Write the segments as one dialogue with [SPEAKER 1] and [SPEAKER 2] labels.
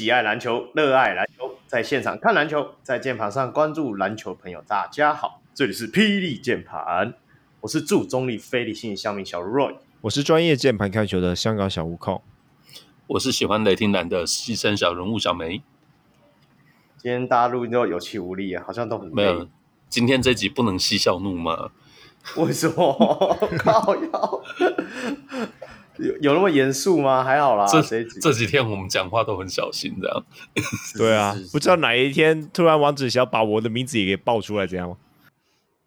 [SPEAKER 1] 喜爱篮球、热爱篮球，在现场看篮球，在键盘上关注篮球朋友，大家好，这里是霹雳键盘，我是助中立非理性乡民小 Roy，
[SPEAKER 2] 我是专业键盘看球的香港小悟空，
[SPEAKER 3] 我是喜欢雷霆男的牺牲小人物小梅。
[SPEAKER 1] 今天大家录音都有气无力啊，好像都很累。
[SPEAKER 3] 没有，今天这集不能嬉笑怒骂。
[SPEAKER 1] 为什么？靠腰有有那么严肃吗？还好啦。
[SPEAKER 3] 这这几天我们讲话都很小心，这样。
[SPEAKER 2] 对啊，不知道哪一天突然王子想把我的名字也给爆出来，这样吗？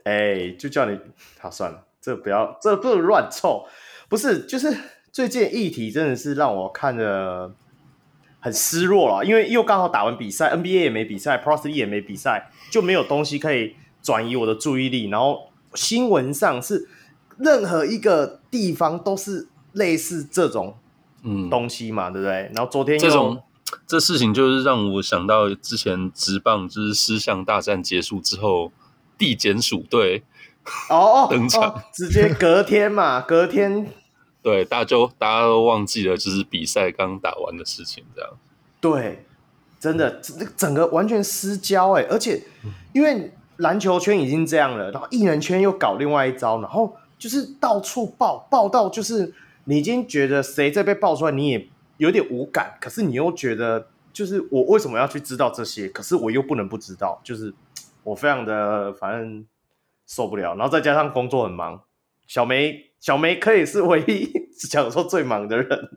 [SPEAKER 1] 哎，就叫你……好，算了，这不要，这不能乱凑。不是，就是最近议题真的是让我看着。很失落了，因为又刚好打完比赛，NBA 也没比赛，Pro 也没比赛，就没有东西可以转移我的注意力。然后新闻上是任何一个地方都是类似这种嗯东西嘛，嗯、对不对？然后昨天
[SPEAKER 3] 这种这事情就是让我想到之前直棒就是狮象大战结束之后，地检署队
[SPEAKER 1] 哦
[SPEAKER 3] 登场，
[SPEAKER 1] 哦，直接隔天嘛，隔天。
[SPEAKER 3] 对，大家就大家都忘记了，就是比赛刚打完的事情，这样。
[SPEAKER 1] 对，真的，整整个完全失焦哎，而且因为篮球圈已经这样了，然后艺人圈又搞另外一招，然后就是到处报报到，就是你已经觉得谁在被爆出来，你也有点无感，可是你又觉得，就是我为什么要去知道这些？可是我又不能不知道，就是我非常的反正受不了，然后再加上工作很忙，小梅。小梅可以是唯一讲说最忙的人，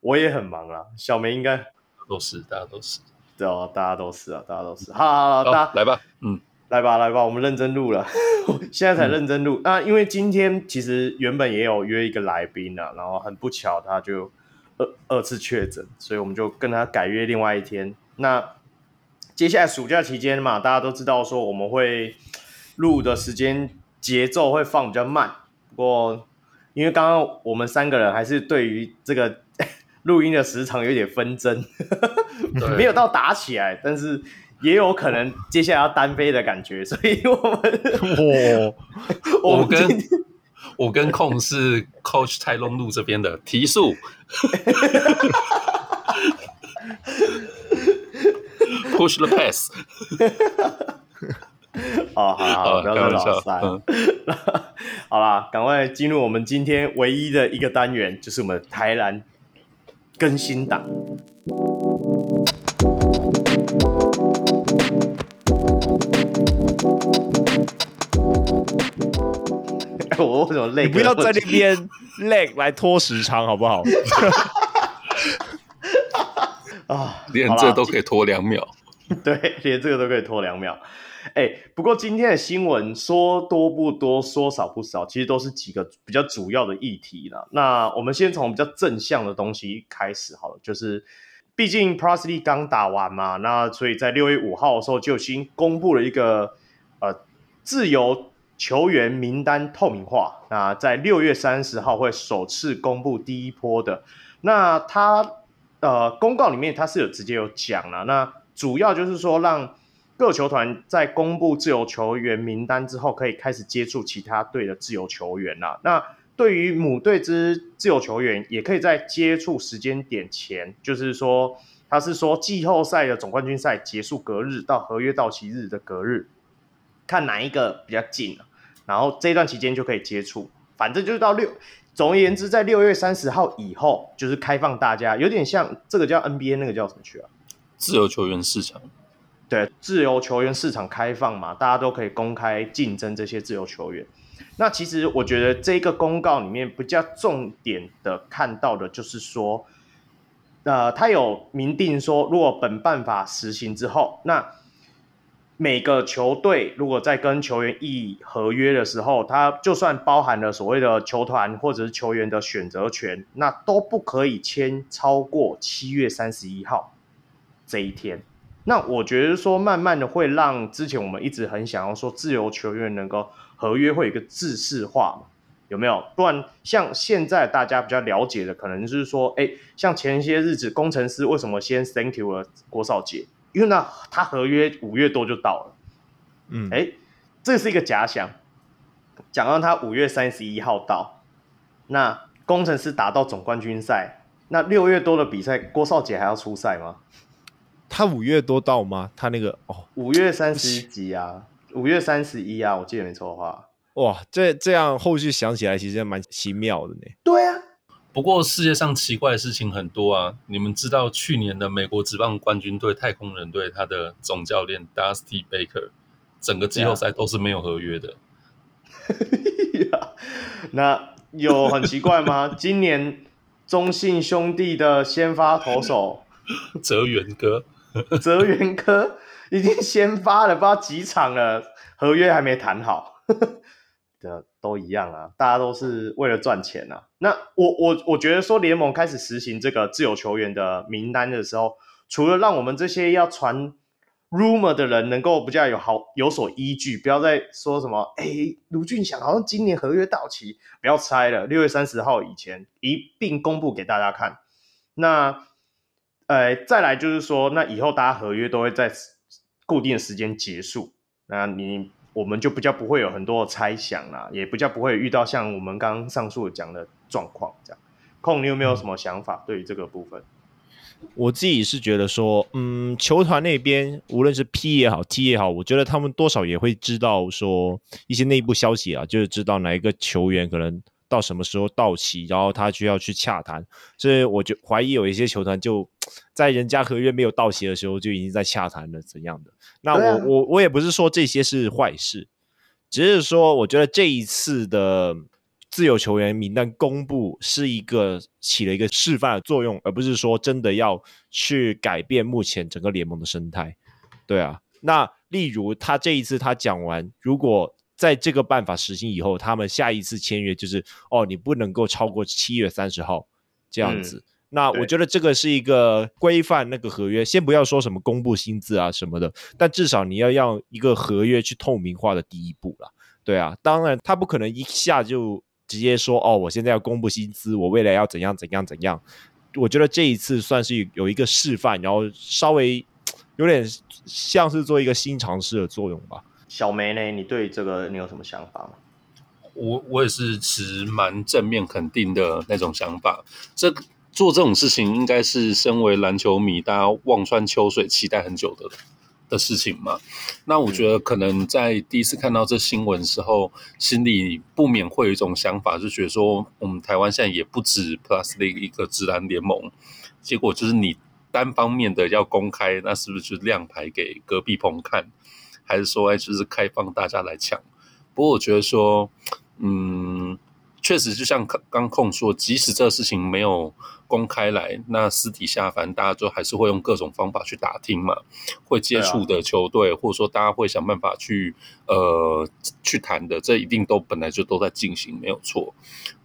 [SPEAKER 1] 我也很忙啊。小梅应该
[SPEAKER 3] 都是，大家都是，
[SPEAKER 1] 对哦，大家都是啊，大家都是。好，好，好，大家
[SPEAKER 3] 来吧，嗯，
[SPEAKER 1] 来吧，来吧，我们认真录了，现在才认真录、嗯、啊。因为今天其实原本也有约一个来宾啊，然后很不巧他就二二次确诊，所以我们就跟他改约另外一天。那接下来暑假期间嘛，大家都知道说我们会录的时间节奏会放比较慢。不过，因为刚刚我们三个人还是对于这个 录音的时长有点纷争，没有到打起来，但是也有可能接下来要单飞的感觉，所以我们
[SPEAKER 3] 我我跟 我跟控是 Coach 泰隆路这边的提速，Push the pass。
[SPEAKER 1] 哦，好好好，不要说老三。嗯、好啦，赶快进入我们今天唯一的一个单元，就是我们台南更新档。我为什么累？
[SPEAKER 2] 你不要在那边 lag 来拖时长，好不好？
[SPEAKER 1] 啊，
[SPEAKER 3] 连这都可以拖两秒。
[SPEAKER 1] 对，连这个都可以拖两秒。哎，不过今天的新闻说多不多，说少不少，其实都是几个比较主要的议题了。那我们先从比较正向的东西开始好了，就是毕竟 Pro League 刚打完嘛，那所以在六月五号的时候就已经公布了一个呃自由球员名单透明化。那在六月三十号会首次公布第一波的。那他呃公告里面他是有直接有讲了，那主要就是说让。各球团在公布自由球员名单之后，可以开始接触其他队的自由球员啦。那对于母队之自由球员，也可以在接触时间点前，就是说，他是说季后赛的总冠军赛结束隔日到合约到期日的隔日，看哪一个比较近，然后这段期间就可以接触。反正就是到六，总而言之，在六月三十号以后，就是开放大家，有点像这个叫 NBA，那个叫什么去啊？
[SPEAKER 3] 自由球员市场。
[SPEAKER 1] 对，自由球员市场开放嘛，大家都可以公开竞争这些自由球员。那其实我觉得这个公告里面比较重点的看到的就是说，呃，他有明定说，如果本办法实行之后，那每个球队如果在跟球员议合约的时候，他就算包含了所谓的球团或者是球员的选择权，那都不可以签超过七月三十一号这一天。那我觉得说，慢慢的会让之前我们一直很想要说自由球员能够合约会有一个制式化嘛，有没有？不然像现在大家比较了解的，可能就是说，哎，像前些日子工程师为什么先 thank you 了郭少杰？因为呢，他合约五月多就到了，嗯，哎，这是一个假想，讲到他五月三十一号到，那工程师打到总冠军赛，那六月多的比赛，郭少杰还要出赛吗？
[SPEAKER 2] 他五月多到吗？他那个哦，
[SPEAKER 1] 五月三十一集啊，五月三十一啊，我记得没错的话。
[SPEAKER 2] 哇，这这样后续想起来其实蛮奇妙的呢。
[SPEAKER 1] 对啊，
[SPEAKER 3] 不过世界上奇怪的事情很多啊。你们知道去年的美国职棒冠军队太空人队，他的总教练 Dusty Baker 整个季后赛都是没有合约的。
[SPEAKER 1] 那有很奇怪吗？今年中信兄弟的先发投手
[SPEAKER 3] 泽源哥，
[SPEAKER 1] 泽源哥已经先发了，不知道几场了，合约还没谈好。的都一样啊，大家都是为了赚钱啊。那我我我觉得说联盟开始实行这个自由球员的名单的时候，除了让我们这些要传 rumor 的人能够比较有好有所依据，不要再说什么哎，卢俊祥好像今年合约到期，不要猜了，六月三十号以前一并公布给大家看。那呃，再来就是说，那以后大家合约都会在固定的时间结束，那你。我们就比较不会有很多猜想啦，也比较不会遇到像我们刚刚上述讲的状况这样。空，你有没有什么想法对于这个部分？
[SPEAKER 2] 我自己是觉得说，嗯，球团那边无论是 P 也好，T 也好，我觉得他们多少也会知道说一些内部消息啊，就是知道哪一个球员可能到什么时候到期，然后他就要去洽谈。所以我就怀疑有一些球团就在人家合约没有到期的时候就已经在洽谈了怎样的。那我、啊、我我也不是说这些是坏事，只是说我觉得这一次的自由球员名单公布是一个起了一个示范的作用，而不是说真的要去改变目前整个联盟的生态。对啊，那例如他这一次他讲完，如果在这个办法实行以后，他们下一次签约就是哦，你不能够超过七月三十号这样子。嗯那我觉得这个是一个规范那个合约，先不要说什么公布薪资啊什么的，但至少你要让一个合约去透明化的第一步了。对啊，当然他不可能一下就直接说哦，我现在要公布薪资，我未来要怎样怎样怎样。我觉得这一次算是有一个示范，然后稍微 有点像是做一个新尝试的作用吧。
[SPEAKER 1] 小梅呢，你对这个你有什么想法吗？
[SPEAKER 3] 我我也是持蛮正面肯定的那种想法。这。做这种事情应该是身为篮球迷，大家望穿秋水、期待很久的的事情嘛。那我觉得可能在第一次看到这新闻的时候，心里不免会有一种想法，就觉得说，我们台湾现在也不止 Plus League 一个职篮联盟，结果就是你单方面的要公开，那是不是就亮牌给隔壁棚看，还是说，哎，就是开放大家来抢？不过我觉得说，嗯。确实，就像刚控说，即使这个事情没有公开来，那私底下反正大家就还是会用各种方法去打听嘛，会接触的球队，或者说大家会想办法去呃去谈的，这一定都本来就都在进行，没有错。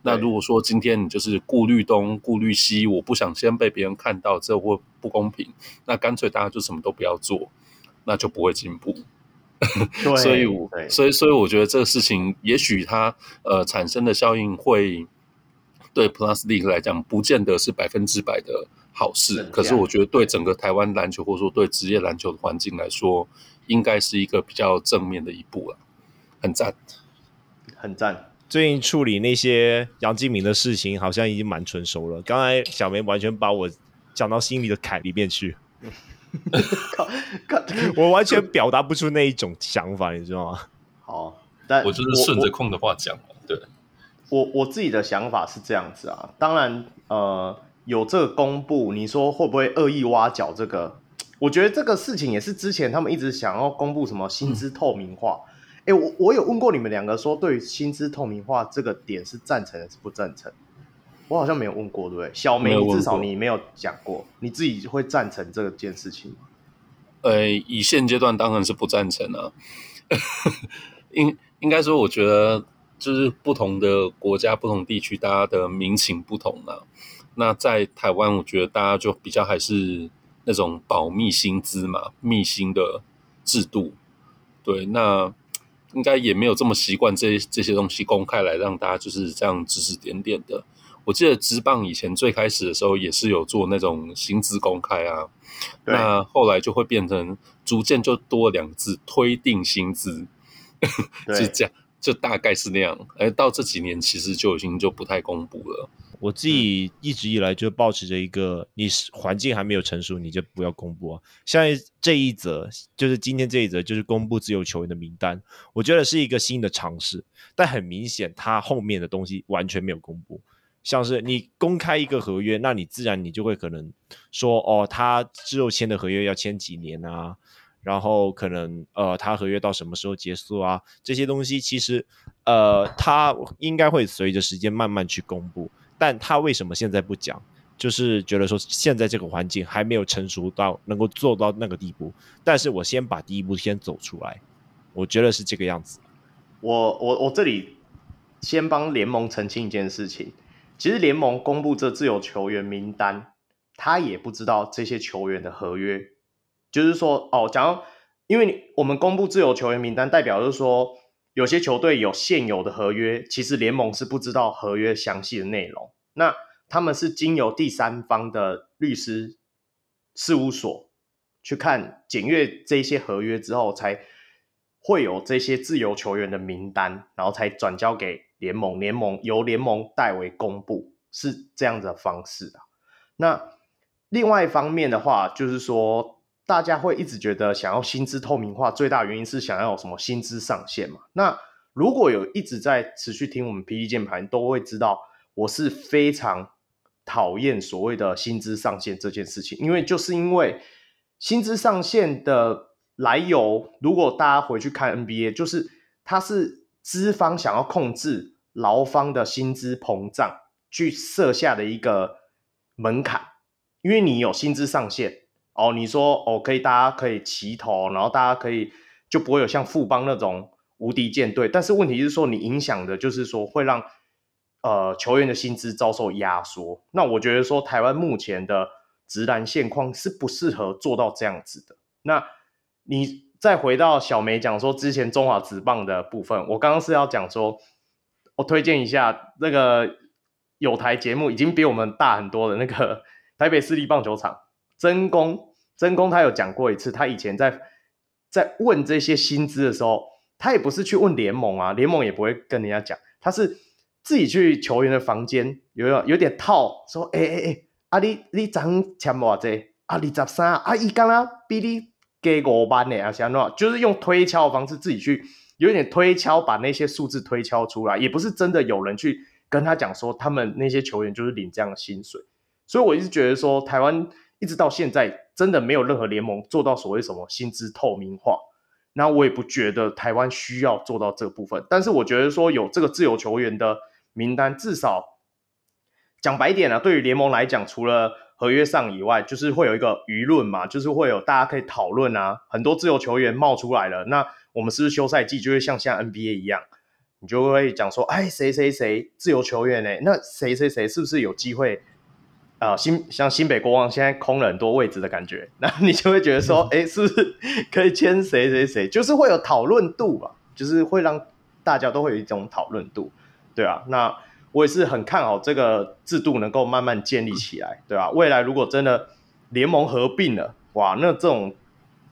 [SPEAKER 3] 那如果说今天你就是顾虑东顾虑西，我不想先被别人看到，这会不公平，那干脆大家就什么都不要做，那就不会进步。所以，所以，所以，我觉得这个事情，也许它呃产生的效应会对 Plus League 来讲，不见得是百分之百的好事。可是，我觉得对整个台湾篮球，或者说对职业篮球的环境来说，应该是一个比较正面的一步了。很赞，
[SPEAKER 1] 很赞。
[SPEAKER 2] 最近处理那些杨敬敏的事情，好像已经蛮成熟了。刚才小梅完全把我讲到心里的坎里面去。我完全表达不出那一种想法，你知道吗？
[SPEAKER 1] 好，但
[SPEAKER 3] 我就是顺着空的话讲。对，
[SPEAKER 1] 我我自己的想法是这样子啊。当然，呃，有这个公布，你说会不会恶意挖角？这个，我觉得这个事情也是之前他们一直想要公布什么薪资透明化。哎、嗯，我我有问过你们两个，说对于薪资透明化这个点是赞成还是不赞成？我好像没有问过，对不对？小梅，至少你没有讲过，你自己会赞成这件事情吗？
[SPEAKER 3] 呃，以现阶段当然是不赞成啊。应应该说，我觉得就是不同的国家、不同地区，大家的民情不同啊。那在台湾，我觉得大家就比较还是那种保密薪资嘛，密薪的制度。对，那应该也没有这么习惯这这些东西公开来让大家就是这样指指点点的。我记得职棒以前最开始的时候也是有做那种薪资公开啊，那后来就会变成逐渐就多两个字推定薪资，是这样就大概是那样。而到这几年，其实就已经就不太公布了。
[SPEAKER 2] 我自己一直以来就保持着一个，你环境还没有成熟，你就不要公布啊。像这一则，就是今天这一则，就是公布自由球员的名单，我觉得是一个新的尝试，但很明显，它后面的东西完全没有公布。像是你公开一个合约，那你自然你就会可能说，哦，他之后签的合约要签几年啊？然后可能呃，他合约到什么时候结束啊？这些东西其实呃，他应该会随着时间慢慢去公布。但他为什么现在不讲？就是觉得说现在这个环境还没有成熟到能够做到那个地步。但是我先把第一步先走出来，我觉得是这个样子。
[SPEAKER 1] 我我我这里先帮联盟澄清一件事情。其实联盟公布这自由球员名单，他也不知道这些球员的合约。就是说，哦，假如因为我们公布自由球员名单，代表就是说。有些球队有现有的合约，其实联盟是不知道合约详细的内容。那他们是经由第三方的律师事务所去看检阅这些合约之后，才会有这些自由球员的名单，然后才转交给联盟，联盟由联盟代为公布，是这样的方式啊。那另外一方面的话，就是说。大家会一直觉得想要薪资透明化，最大原因是想要有什么薪资上限嘛？那如果有一直在持续听我们 PD 键盘，都会知道我是非常讨厌所谓的薪资上限这件事情，因为就是因为薪资上限的来由，如果大家回去看 NBA，就是它是资方想要控制劳方的薪资膨胀去设下的一个门槛，因为你有薪资上限。哦，你说哦，可以，大家可以齐头，然后大家可以就不会有像富邦那种无敌舰队。但是问题是说，你影响的就是说会让呃球员的薪资遭受压缩。那我觉得说，台湾目前的职篮现况是不适合做到这样子的。那你再回到小梅讲说之前中华职棒的部分，我刚刚是要讲说，我推荐一下那个有台节目已经比我们大很多的那个 台北市立棒球场。真公，真公他有讲过一次，他以前在在问这些薪资的时候，他也不是去问联盟啊，联盟也不会跟人家讲，他是自己去球员的房间，有有有点套，说，哎哎哎，啊你你涨签偌济，啊你十三，啊伊刚刚比你给五万呢，啊像那，就是用推敲的方式自己去，有点推敲，把那些数字推敲出来，也不是真的有人去跟他讲说，他们那些球员就是领这样的薪水，所以我一直觉得说台湾。一直到现在，真的没有任何联盟做到所谓什么薪资透明化。那我也不觉得台湾需要做到这部分。但是我觉得说有这个自由球员的名单，至少讲白点啊，对于联盟来讲，除了合约上以外，就是会有一个舆论嘛，就是会有大家可以讨论啊。很多自由球员冒出来了，那我们是不是休赛季就会像现在 NBA 一样，你就会讲说，哎，谁谁谁自由球员呢？那谁谁谁是不是有机会？啊，新像新北国王现在空了很多位置的感觉，那你就会觉得说，哎、欸，是不是可以签谁谁谁？就是会有讨论度吧，就是会让大家都会有一种讨论度，对啊。那我也是很看好这个制度能够慢慢建立起来，对吧、啊？未来如果真的联盟合并了，哇，那这种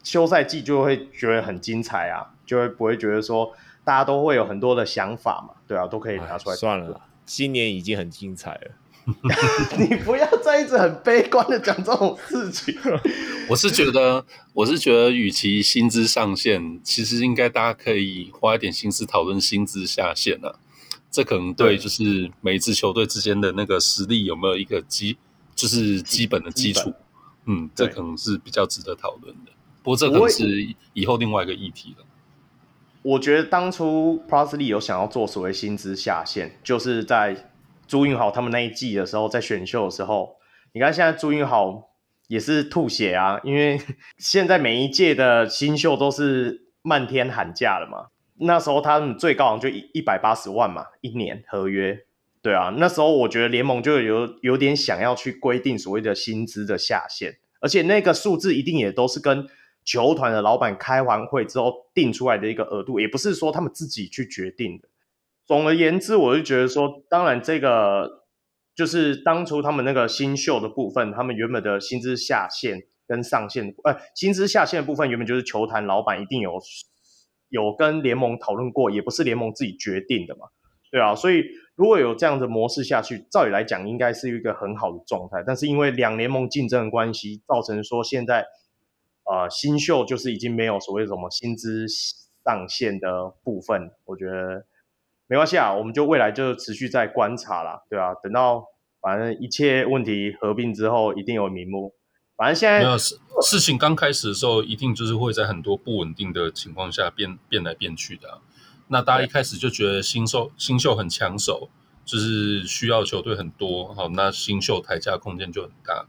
[SPEAKER 1] 休赛季就会觉得很精彩啊，就会不会觉得说大家都会有很多的想法嘛，对啊，都可以拿出来。
[SPEAKER 2] 算了，今年已经很精彩了。
[SPEAKER 1] 你不要再一直很悲观的讲这种事情。
[SPEAKER 3] 我是觉得，我是觉得，与其薪资上限，其实应该大家可以花一点心思讨论薪资下限啊。这可能对，就是每一支球队之间的那个实力有没有一个基，就是基本的基础。嗯，这可能是比较值得讨论的。不过这可能是以后另外一个议题了。
[SPEAKER 1] 我觉得当初 Plus Lee 有想要做所谓薪资下限，就是在。朱云豪他们那一季的时候，在选秀的时候，你看现在朱云豪也是吐血啊，因为 现在每一届的新秀都是漫天喊价了嘛。那时候他们最高好像就一一百八十万嘛，一年合约。对啊，那时候我觉得联盟就有有点想要去规定所谓的薪资的下限，而且那个数字一定也都是跟球团的老板开完会之后定出来的一个额度，也不是说他们自己去决定的。总而言之，我就觉得说，当然这个就是当初他们那个新秀的部分，他们原本的薪资下限跟上限，呃，薪资下限的部分原本就是球坛老板一定有有跟联盟讨论过，也不是联盟自己决定的嘛，对啊，所以如果有这样的模式下去，照理来讲应该是一个很好的状态。但是因为两联盟竞争的关系，造成说现在呃新秀就是已经没有所谓什么薪资上限的部分，我觉得没关系啊，我们就未来就持续在观察啦，对啊，等到反正一切问题合并之后，一定有名目。反正现在
[SPEAKER 3] 没有事，事情刚开始的时候，一定就是会在很多不稳定的情况下变变来变去的啊。那大家一开始就觉得新秀新秀很抢手，就是需要球队很多，好，那新秀抬价空间就很大。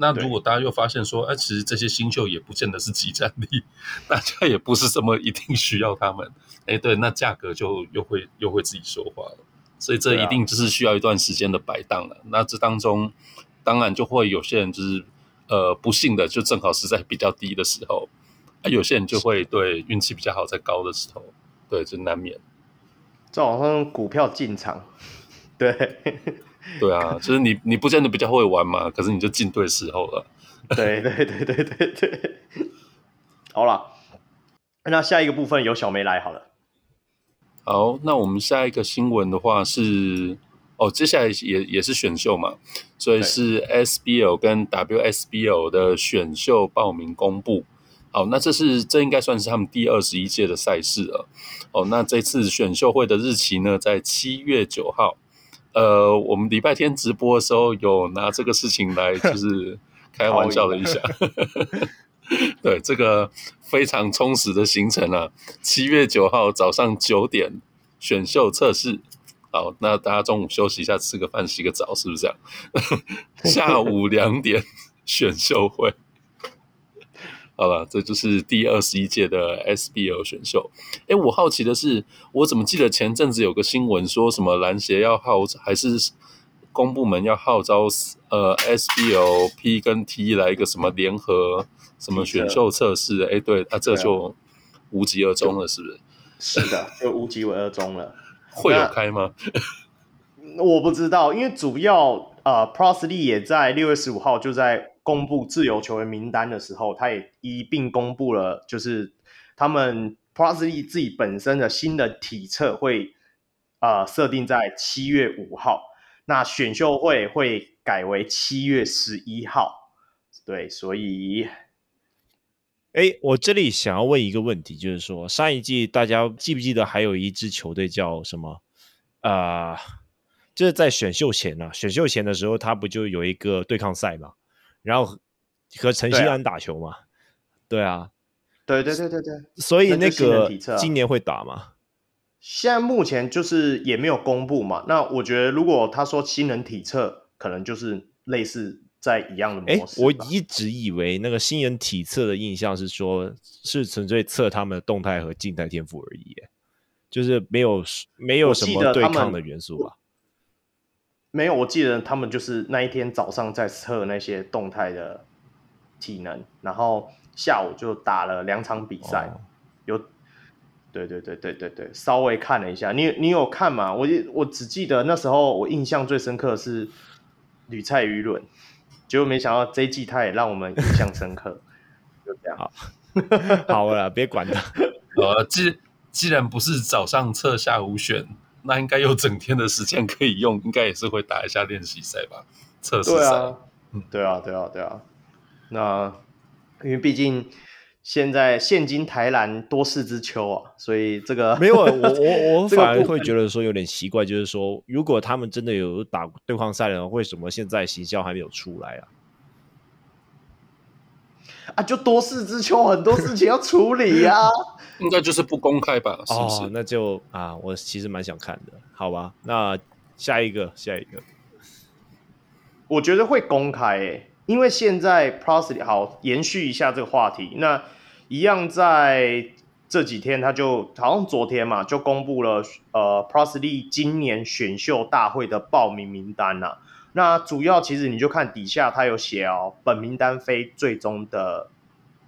[SPEAKER 3] 那如果大家又发现说，哎，其实这些新秀也不见得是集战力，大家也不是这么一定需要他们，哎，对，那价格就又会又会自己说话了。所以这一定就是需要一段时间的摆荡了。那这当中，当然就会有些人就是。呃，不幸的就正好是在比较低的时候，啊，有些人就会对运气比较好，在高的时候，对，就难免。
[SPEAKER 1] 这好像股票进场，对，
[SPEAKER 3] 对啊，就是你你不见得比较会玩嘛，可是你就进对时候了。
[SPEAKER 1] 对对对对对对。好了，那下一个部分由小梅来好了。
[SPEAKER 3] 好，那我们下一个新闻的话是。哦，接下来也也是选秀嘛，所以是 SBL 跟 WSBL 的选秀报名公布。好，那这是这应该算是他们第二十一届的赛事了。哦，那这次选秀会的日期呢，在七月九号。呃，我们礼拜天直播的时候有拿这个事情来 就是开玩笑了一下。对，这个非常充实的行程啊，七月九号早上九点选秀测试。好，那大家中午休息一下，吃个饭，洗个澡，是不是这样？下午两点选秀会，好了，这就是第二十一届的 SBL 选秀。哎，我好奇的是，我怎么记得前阵子有个新闻，说什么篮协要号召，还是公部门要号召呃 SBL P 跟 T 来一个什么联合什么选秀测试？哎，对，那、啊、这就无疾而终了，是不是？
[SPEAKER 1] 是的，就无疾而终了。
[SPEAKER 3] 会有开吗？
[SPEAKER 1] 我不知道，因为主要呃 Prosy 也在六月十五号就在公布自由球员名单的时候，他也一并公布了，就是他们 Pro 3自己本身的新的体测会呃设定在七月五号，那选秀会会改为七月十一号，对，所以。
[SPEAKER 2] 哎，我这里想要问一个问题，就是说上一季大家记不记得还有一支球队叫什么？啊、呃，就是在选秀前呢、啊，选秀前的时候，他不就有一个对抗赛嘛？然后和陈锡安打球嘛？对啊，
[SPEAKER 1] 对对对对对。
[SPEAKER 2] 所以那个今年会打吗？
[SPEAKER 1] 现在目前就是也没有公布嘛。那我觉得如果他说新人体测，可能就是类似。在一样的模式。哎，
[SPEAKER 2] 我一直以为那个新人体测的印象是说，是纯粹测他们的动态和静态天赋而已，就是没有没有什么对抗的元素吧？
[SPEAKER 1] 没有，我记得他们就是那一天早上在测那些动态的体能，然后下午就打了两场比赛。哦、有，对对对对对对，稍微看了一下。你你有看吗？我我只记得那时候我印象最深刻的是吕蔡宇伦。结果没想到这一季他也让我们印象深刻，就这样。
[SPEAKER 2] 好，好了，别管他。
[SPEAKER 3] 呃，既既然不是早上测下午选，那应该有整天的时间可以用，应该也是会打一下练习赛吧？测试赛。
[SPEAKER 1] 啊嗯，对啊，对啊，对啊。那因为毕竟现在现今台篮多事之秋啊，所以这个
[SPEAKER 2] 没有我我我 反而会觉得说有点奇怪，就是说如果他们真的有打对抗赛的话，为什么现在行销还没有出来啊？
[SPEAKER 1] 啊，就多事之秋，很多事情要处理呀、啊。
[SPEAKER 3] 应该就是不公开吧？是不是？
[SPEAKER 2] 哦、那就啊，我其实蛮想看的，好吧？那下一个，下一个，
[SPEAKER 1] 我觉得会公开诶，因为现在 p r o s e y 好延续一下这个话题，那一样在这几天，他就好像昨天嘛，就公布了呃 p r o s e y 今年选秀大会的报名名单呐、啊。那主要其实你就看底下他有写哦，本名单非最终的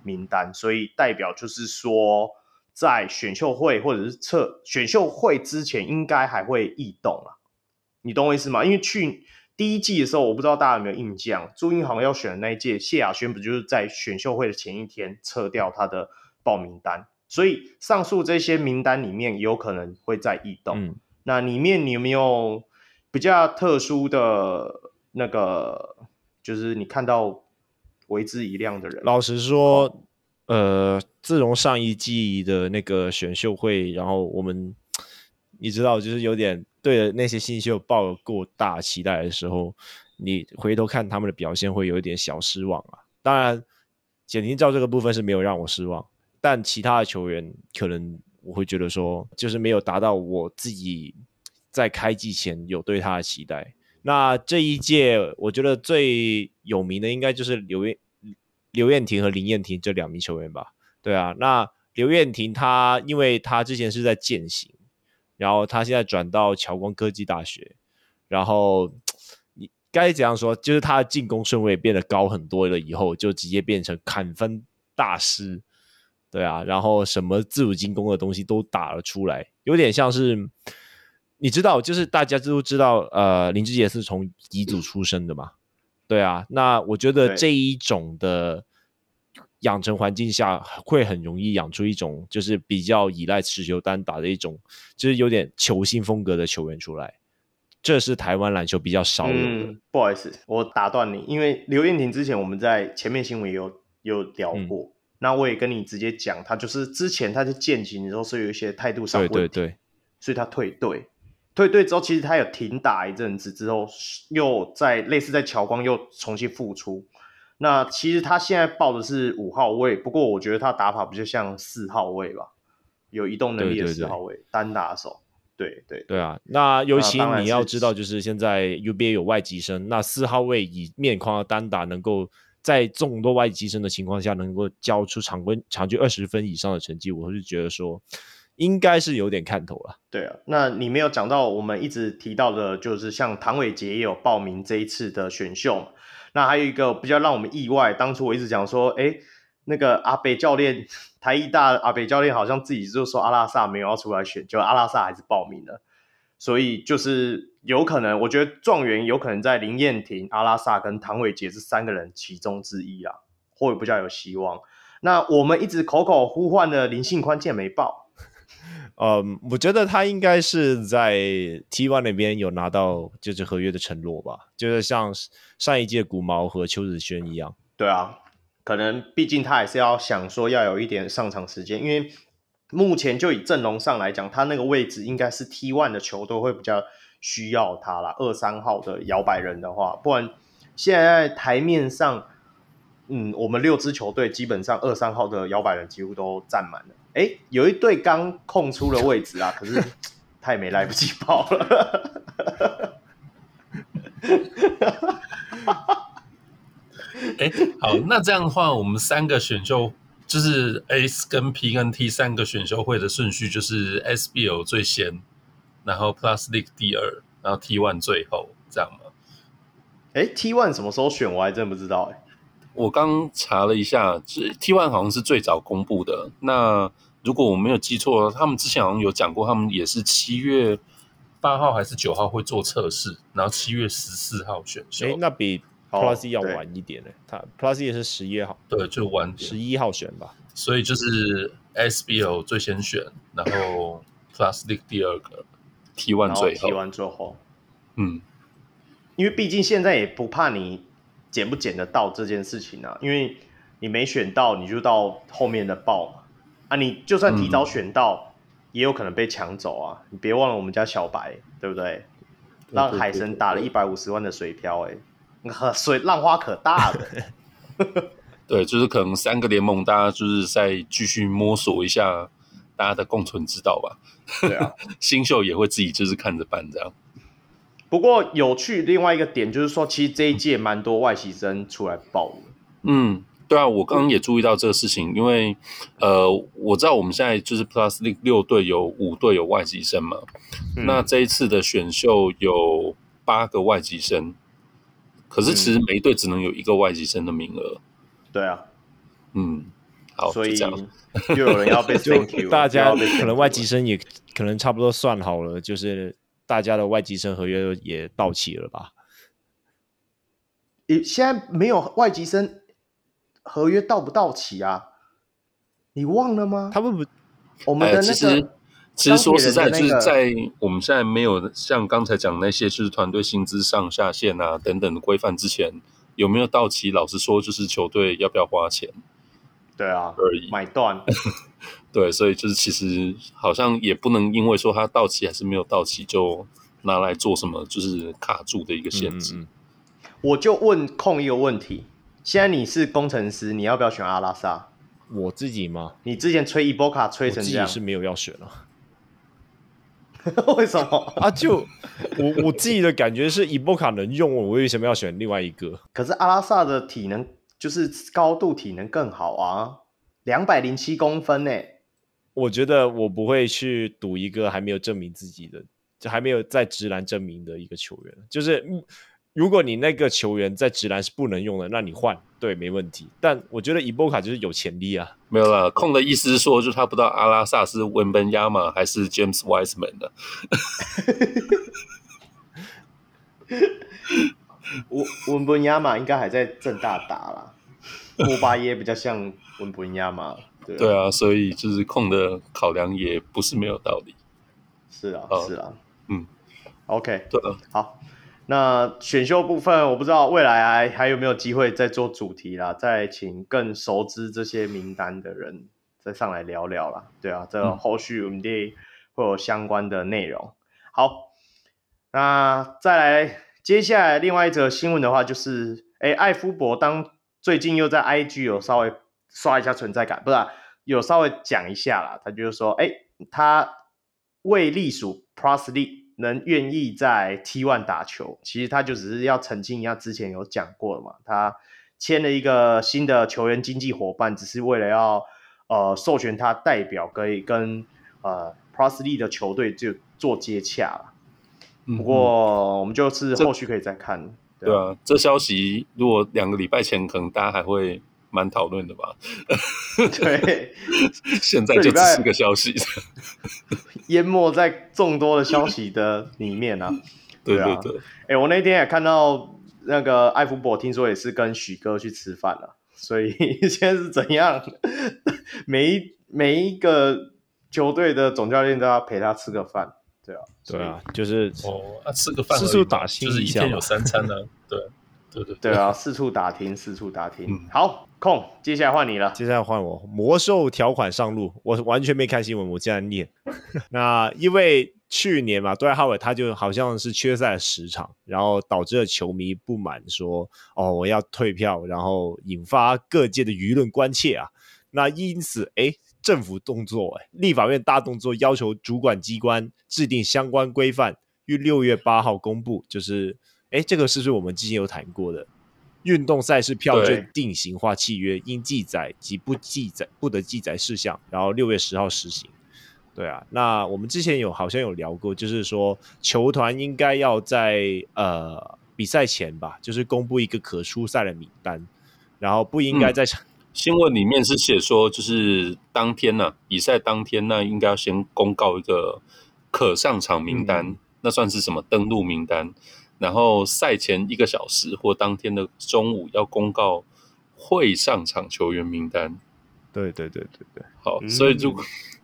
[SPEAKER 1] 名单，所以代表就是说，在选秀会或者是测选秀会之前，应该还会异动啊。你懂我意思吗？因为去第一季的时候，我不知道大家有没有印象，朱英航要选的那一届，谢亚轩不就是在选秀会的前一天撤掉他的报名单，所以上述这些名单里面有可能会在异动。
[SPEAKER 2] 嗯，
[SPEAKER 1] 那里面你有没有比较特殊的那个，就是你看到为之一亮的人？
[SPEAKER 2] 老实说，哦、呃，自从上一季的那个选秀会，然后我们你知道，就是有点对那些新秀抱有过大期待的时候，你回头看他们的表现，会有一点小失望啊。当然，简廷照这个部分是没有让我失望。但其他的球员可能我会觉得说，就是没有达到我自己在开季前有对他的期待。那这一届我觉得最有名的应该就是刘燕刘燕婷和林燕婷这两名球员吧？对啊，那刘燕婷她因为她之前是在健行，然后她现在转到侨光科技大学，然后你该怎样说？就是她的进攻顺位变得高很多了，以后就直接变成砍分大师。对啊，然后什么自主进攻的东西都打了出来，有点像是你知道，就是大家都知道，呃，林志杰是从乙组出生的嘛？对啊，那我觉得这一种的养成环境下，会很容易养出一种就是比较依赖持球单打的一种，就是有点球星风格的球员出来。这是台湾篮球比较少有的。
[SPEAKER 1] 嗯，不好意思，我打断你，因为刘彦廷之前我们在前面新闻有有聊过。嗯那我也跟你直接讲，他就是之前他在健行的时候是有一些态度上问题，
[SPEAKER 2] 对对对，
[SPEAKER 1] 所以他退队，退队之后其实他有停打一阵子，之后又在类似在乔光又重新复出。那其实他现在报的是五号位，不过我觉得他打法比较像四号位吧，有移动能力的四号位，单打手。对对
[SPEAKER 2] 对啊，那尤其你要知道，就是现在 UBA 有外籍生，那四号位以面框的单打能够。在众多外籍生的情况下，能够交出场均场均二十分以上的成绩，我是觉得说应该是有点看头了。
[SPEAKER 1] 对啊，那你没有讲到我们一直提到的，就是像唐伟杰也有报名这一次的选秀。那还有一个比较让我们意外，当初我一直讲说，哎，那个阿北教练，台艺大阿北教练好像自己就说阿拉萨没有要出来选，就阿拉萨还是报名了。所以就是有可能，我觉得状元有可能在林彦廷、阿拉萨跟唐伟杰这三个人其中之一啊，会比较有希望。那我们一直口口呼唤的林信宽竟然没报，
[SPEAKER 2] 嗯，我觉得他应该是在 T1 那边有拿到就是合约的承诺吧，就是像上一届古毛和邱子轩一样。
[SPEAKER 1] 对啊，可能毕竟他还是要想说要有一点上场时间，因为。目前就以阵容上来讲，他那个位置应该是 T1 的球队会比较需要他啦。二三号的摇摆人的话，不然现在台面上，嗯，我们六支球队基本上二三号的摇摆人几乎都占满了。哎，有一队刚空出了位置啊，可是他也没来不及跑了。
[SPEAKER 3] 哎，好，那这样的话，我们三个选秀。就是 S 跟 P 跟 T 三个选秀会的顺序，就是 SBL 最先，然后 Plus League 第二，然后 T one 最后，这样吗？
[SPEAKER 1] 哎，T one 什么时候选？我还真不知道哎。
[SPEAKER 3] 我刚查了一下，T one 好像是最早公布的。那如果我没有记错，他们之前好像有讲过，他们也是七月八号还是九号会做测试，然后七月十四号选秀。
[SPEAKER 2] 哎，那比。Plus 要晚一点呢，他 Plus 也是十一号，
[SPEAKER 3] 对，就晚
[SPEAKER 2] 十一号选吧。
[SPEAKER 3] 所以就是 SBL 最先选，然后 Plus League 第二个，T One 最后
[SPEAKER 1] ，T One 最后，
[SPEAKER 3] 嗯，
[SPEAKER 1] 因为毕竟现在也不怕你捡不捡得到这件事情啊，因为你没选到，你就到后面的报嘛，啊，你就算提早选到，嗯、也有可能被抢走啊。你别忘了我们家小白，对不对？让海神打了一百五十万的水漂、欸，哎。水浪花可大了，
[SPEAKER 3] 对，就是可能三个联盟，大家就是再继续摸索一下大家的共存之道吧。
[SPEAKER 1] 对啊，
[SPEAKER 3] 新秀也会自己就是看着办这样。
[SPEAKER 1] 不过有趣另外一个点就是说，其实这一届蛮多外籍生出来报的。
[SPEAKER 3] 嗯，对啊，我刚刚也注意到这个事情，因为呃，我知道我们现在就是 Plus 六队有五队有外籍生嘛，嗯，那这一次的选秀有八个外籍生。可是其实每一队只能有一个外籍生的名额。
[SPEAKER 1] 对啊，
[SPEAKER 3] 嗯，好，
[SPEAKER 1] 所以又有人要被 thank you，
[SPEAKER 2] 大家可能外籍生也可能差不多算好了，就是大家的外籍生合约也到期了吧？
[SPEAKER 1] 你现在没有外籍生合约到不到期啊？你忘了吗？
[SPEAKER 2] 他们不
[SPEAKER 1] 我们的那个、
[SPEAKER 3] 哎、其实其实说实在，就是在我们现在没有像刚才讲那些就是团队薪资上下限啊等等的规范之前，有没有到期？老实说，就是球队要不要花钱？
[SPEAKER 1] 对啊，
[SPEAKER 3] 而已。
[SPEAKER 1] 买断。
[SPEAKER 3] 对，所以就是其实好像也不能因为说它到期还是没有到期，就拿来做什么就是卡住的一个限制。嗯嗯
[SPEAKER 1] 我就问空一个问题：现在你是工程师，你要不要选阿拉萨？
[SPEAKER 2] 我自己吗？
[SPEAKER 1] 你之前吹伊波卡吹成这样，
[SPEAKER 2] 是没有要选了。
[SPEAKER 1] 为什么
[SPEAKER 2] 啊？就我我自己的感觉是伊波卡能用，我为什么要选另外一个？
[SPEAKER 1] 可是阿拉萨的体能就是高度体能更好啊，两百零七公分呢。
[SPEAKER 2] 我觉得我不会去赌一个还没有证明自己的，就还没有在直篮证明的一个球员，就是。如果你那个球员在直篮是不能用的，那你换对没问题。但我觉得伊波卡就是有潜力啊。
[SPEAKER 3] 没有啦，空的意思是说，就是他不知道阿拉萨是文本亚马还是 James Wiseman 的。
[SPEAKER 1] 温温本亚马应该还在正大打啦，莫巴耶比较像文本亚马。对啊，
[SPEAKER 3] 对啊，所以就是控的考量也不是没有道理。
[SPEAKER 1] 是啊，是啊，
[SPEAKER 3] 嗯
[SPEAKER 1] ，OK，
[SPEAKER 3] 对啊，
[SPEAKER 1] 好。那选秀部分，我不知道未来还还有没有机会再做主题啦，再请更熟知这些名单的人再上来聊聊啦。对啊，这个后续我们会有相关的内容。好，那再来接下来另外一则新闻的话，就是哎，艾夫伯当最近又在 IG 有稍微刷一下存在感，不是、啊、有稍微讲一下啦，他就是说，哎，他为隶属 Plus League 能愿意在 T1 打球，其实他就只是要澄清一下，之前有讲过了嘛。他签了一个新的球员经纪伙伴，只是为了要呃授权他代表可以跟呃 Plus League 的球队就做接洽。不过我们就是后续可以再看。
[SPEAKER 3] 对啊，这消息如果两个礼拜前可能大家还会蛮讨论的吧？
[SPEAKER 1] 对，
[SPEAKER 3] 现在就只是个消息。
[SPEAKER 1] 淹没在众多的消息的里面啊，
[SPEAKER 3] 对啊，对对对，
[SPEAKER 1] 哎、欸，我那天也看到那个艾福伯，听说也是跟许哥去吃饭了，所以现在是怎样？每一每一个球队的总教练都要陪他吃个饭，对啊，
[SPEAKER 2] 对啊，就是
[SPEAKER 3] 哦，啊，吃个饭，
[SPEAKER 2] 四处打听
[SPEAKER 3] 就是一天有三餐呢，对。对对对，
[SPEAKER 1] 对啊，四处打听，四处打听。嗯、好，空，接下来换你了。
[SPEAKER 2] 接下来换我。魔兽条款上路，我完全没看新闻，我竟然念。那因为去年嘛，杜兰特他就好像是缺赛了十场，然后导致了球迷不满，说哦我要退票，然后引发各界的舆论关切啊。那因此，哎，政府动作，哎，立法院大动作，要求主管机关制定相关规范，于六月八号公布，就是。哎，这个是不是我们之前有谈过的？运动赛事票券定型化契约应记载及不记载不得记载事项，然后六月十号实行。对啊，那我们之前有好像有聊过，就是说球团应该要在呃比赛前吧，就是公布一个可出赛的名单，然后不应该在。
[SPEAKER 3] 新闻里面是写说，就是当天呢、啊，比赛当天呢，应该要先公告一个可上场名单，嗯、那算是什么登录名单？然后赛前一个小时或当天的中午要公告会上场球员名单。
[SPEAKER 2] 对对对对对，
[SPEAKER 3] 好，嗯、所以就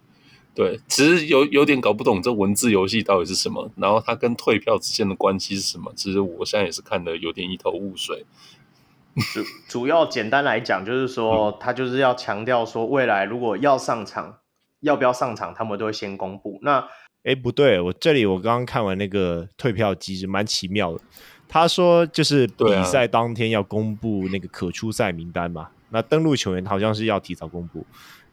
[SPEAKER 3] 对，其实有有点搞不懂这文字游戏到底是什么，然后它跟退票之间的关系是什么？其实我现在也是看得有点一头雾水。
[SPEAKER 1] 主主要简单来讲，就是说他就是要强调说，未来如果要上场，要不要上场，他们都会先公布。那
[SPEAKER 2] 哎，不对，我这里我刚刚看完那个退票机制，蛮奇妙的。他说就是比赛当天要公布那个可出赛名单嘛，啊、那登录球员好像是要提早公布，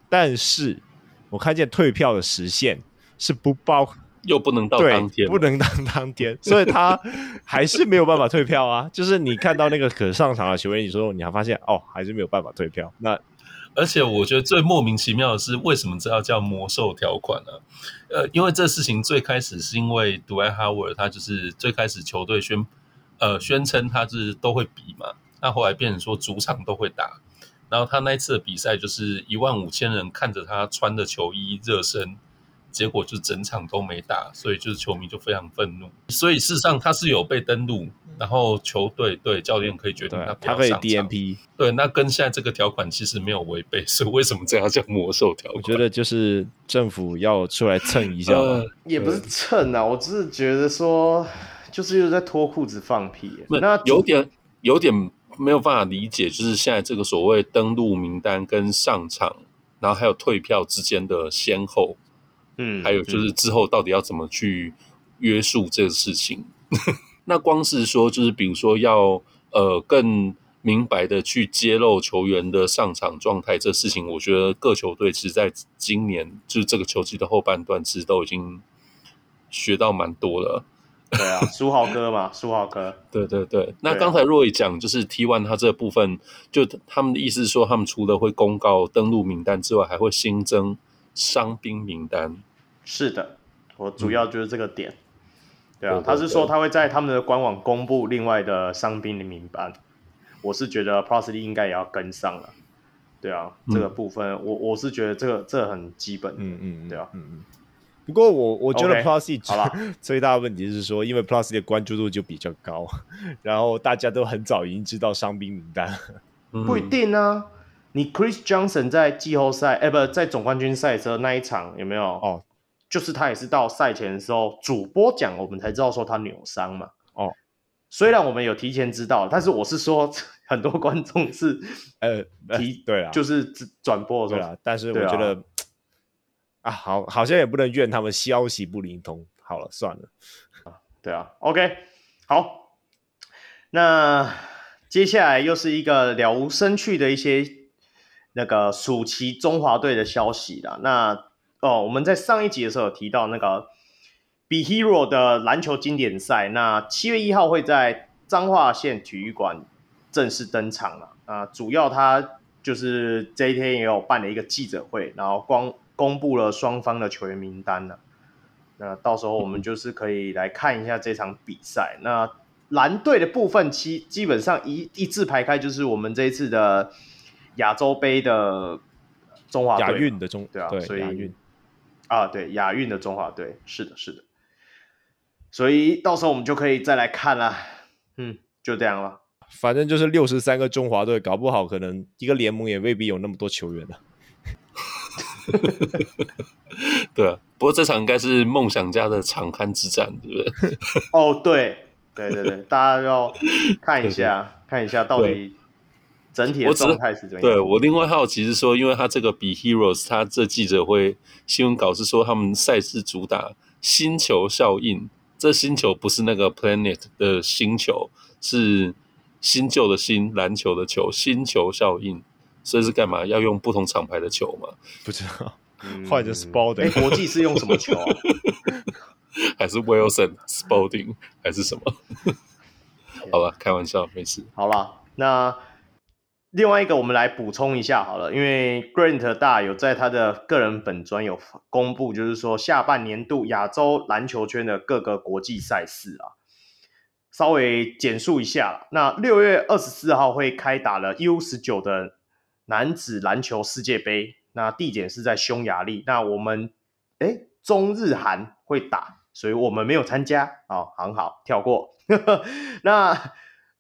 [SPEAKER 2] 但是我看见退票的时限是不包，
[SPEAKER 3] 又不能到当天，
[SPEAKER 2] 不能当当天，所以他还是没有办法退票啊。就是你看到那个可上场的球员，你说你还发现哦，还是没有办法退票，那。
[SPEAKER 3] 而且我觉得最莫名其妙的是，为什么这要叫魔兽条款呢？呃，因为这事情最开始是因为 d w a y Howard 他就是最开始球队宣呃宣称他是都会比嘛，那后来变成说主场都会打，然后他那一次的比赛就是一万五千人看着他穿的球衣热身，结果就整场都没打，所以就是球迷就非常愤怒，所以事实上他是有被登录，然后球队对教练可以决定他不要
[SPEAKER 2] 他可以 DNP。
[SPEAKER 3] 对，那跟现在这个条款其实没有违背，所以为什么这样叫魔兽条款？
[SPEAKER 2] 我觉得就是政府要出来蹭一下，
[SPEAKER 3] 呃，
[SPEAKER 1] 也不是蹭啊，我只是觉得说，就是又在脱裤子放屁。那
[SPEAKER 3] 有点有点没有办法理解，就是现在这个所谓登录名单跟上场，然后还有退票之间的先后，
[SPEAKER 1] 嗯，
[SPEAKER 3] 还有就是之后到底要怎么去约束这个事情。那光是说，就是比如说要呃更明白的去揭露球员的上场状态，这事情，我觉得各球队其实在今年就是这个球季的后半段，其实都已经学到蛮多了。
[SPEAKER 1] 对啊，书豪哥嘛，书豪哥。
[SPEAKER 3] 对对对。那刚才若伟讲，就是 T One 他这部分，就他们的意思是说，他们除了会公告登录名单之外，还会新增伤兵名单。
[SPEAKER 1] 是的，我主要就是这个点。嗯对啊，他是说他会在他们的官网公布另外的伤兵的名单，我是觉得 Plus League 应该也要跟上了。对啊，嗯、这个部分我我是觉得这个这个、很基本。
[SPEAKER 2] 嗯嗯，
[SPEAKER 1] 对啊，
[SPEAKER 2] 嗯嗯。不过我我觉得 Plus League、
[SPEAKER 1] okay, 好了，
[SPEAKER 2] 最大的问题是说，因为 Plus 的关注度就比较高，然后大家都很早已经知道伤兵名单。
[SPEAKER 1] 不一定啊，你 Chris Johnson 在季后赛哎，不在总冠军赛的时候那一场有没有？哦。就是他也是到赛前的时候，主播讲我们才知道说他扭伤嘛。
[SPEAKER 2] 哦，
[SPEAKER 1] 虽然我们有提前知道，但是我是说 很多观众是呃提
[SPEAKER 2] 对啊，
[SPEAKER 1] 就是转播的时候，
[SPEAKER 2] 但是我觉得啊，啊，好好像也不能怨他们消息不灵通。好了，算了，
[SPEAKER 1] 对啊，OK，好，那接下来又是一个了无生趣的一些那个暑期中华队的消息了，那。哦，我们在上一集的时候有提到那个 Be Hero 的篮球经典赛，那七月一号会在彰化县体育馆正式登场了。啊，主要他就是这一天也有办了一个记者会，然后光公布了双方的球员名单了。那到时候我们就是可以来看一下这场比赛。那蓝队的部分基基本上一一字排开，就是我们这一次的亚洲杯的中华队，
[SPEAKER 2] 亚运的中
[SPEAKER 1] 对啊，
[SPEAKER 2] 对
[SPEAKER 1] 所以
[SPEAKER 2] 亚运。
[SPEAKER 1] 啊，对，亚运的中华队，是的，是的，所以到时候我们就可以再来看啦，嗯，就这样了。
[SPEAKER 2] 反正就是六十三个中华队，搞不好可能一个联盟也未必有那么多球员了。
[SPEAKER 3] 对啊，不过这场应该是梦想家的场勘之战，对不对？
[SPEAKER 1] 哦，对，对对对，大家要看一下，看一下到底。整体的状态是怎样？
[SPEAKER 3] 对，我另外好奇是说，因为他这个 Be Heroes，他这记者会新闻稿是说他们赛事主打星球效应，这星球不是那个 planet 的星球，是新旧的新篮球的球，星球效应，所以是干嘛？要用不同厂牌的球吗？
[SPEAKER 2] 不知道，或者是 Spalding？
[SPEAKER 1] 国际是用什么球啊？
[SPEAKER 3] 还是 Wilson Spalding 还是什么？好了，开玩笑，没事。
[SPEAKER 1] 好了，那。另外一个，我们来补充一下好了，因为 Grant 大有在他的个人本专有公布，就是说下半年度亚洲篮球圈的各个国际赛事啊，稍微简述一下。那六月二十四号会开打了 U 十九的男子篮球世界杯，那地点是在匈牙利。那我们诶中日韩会打，所以我们没有参加啊、很好，跳过。那。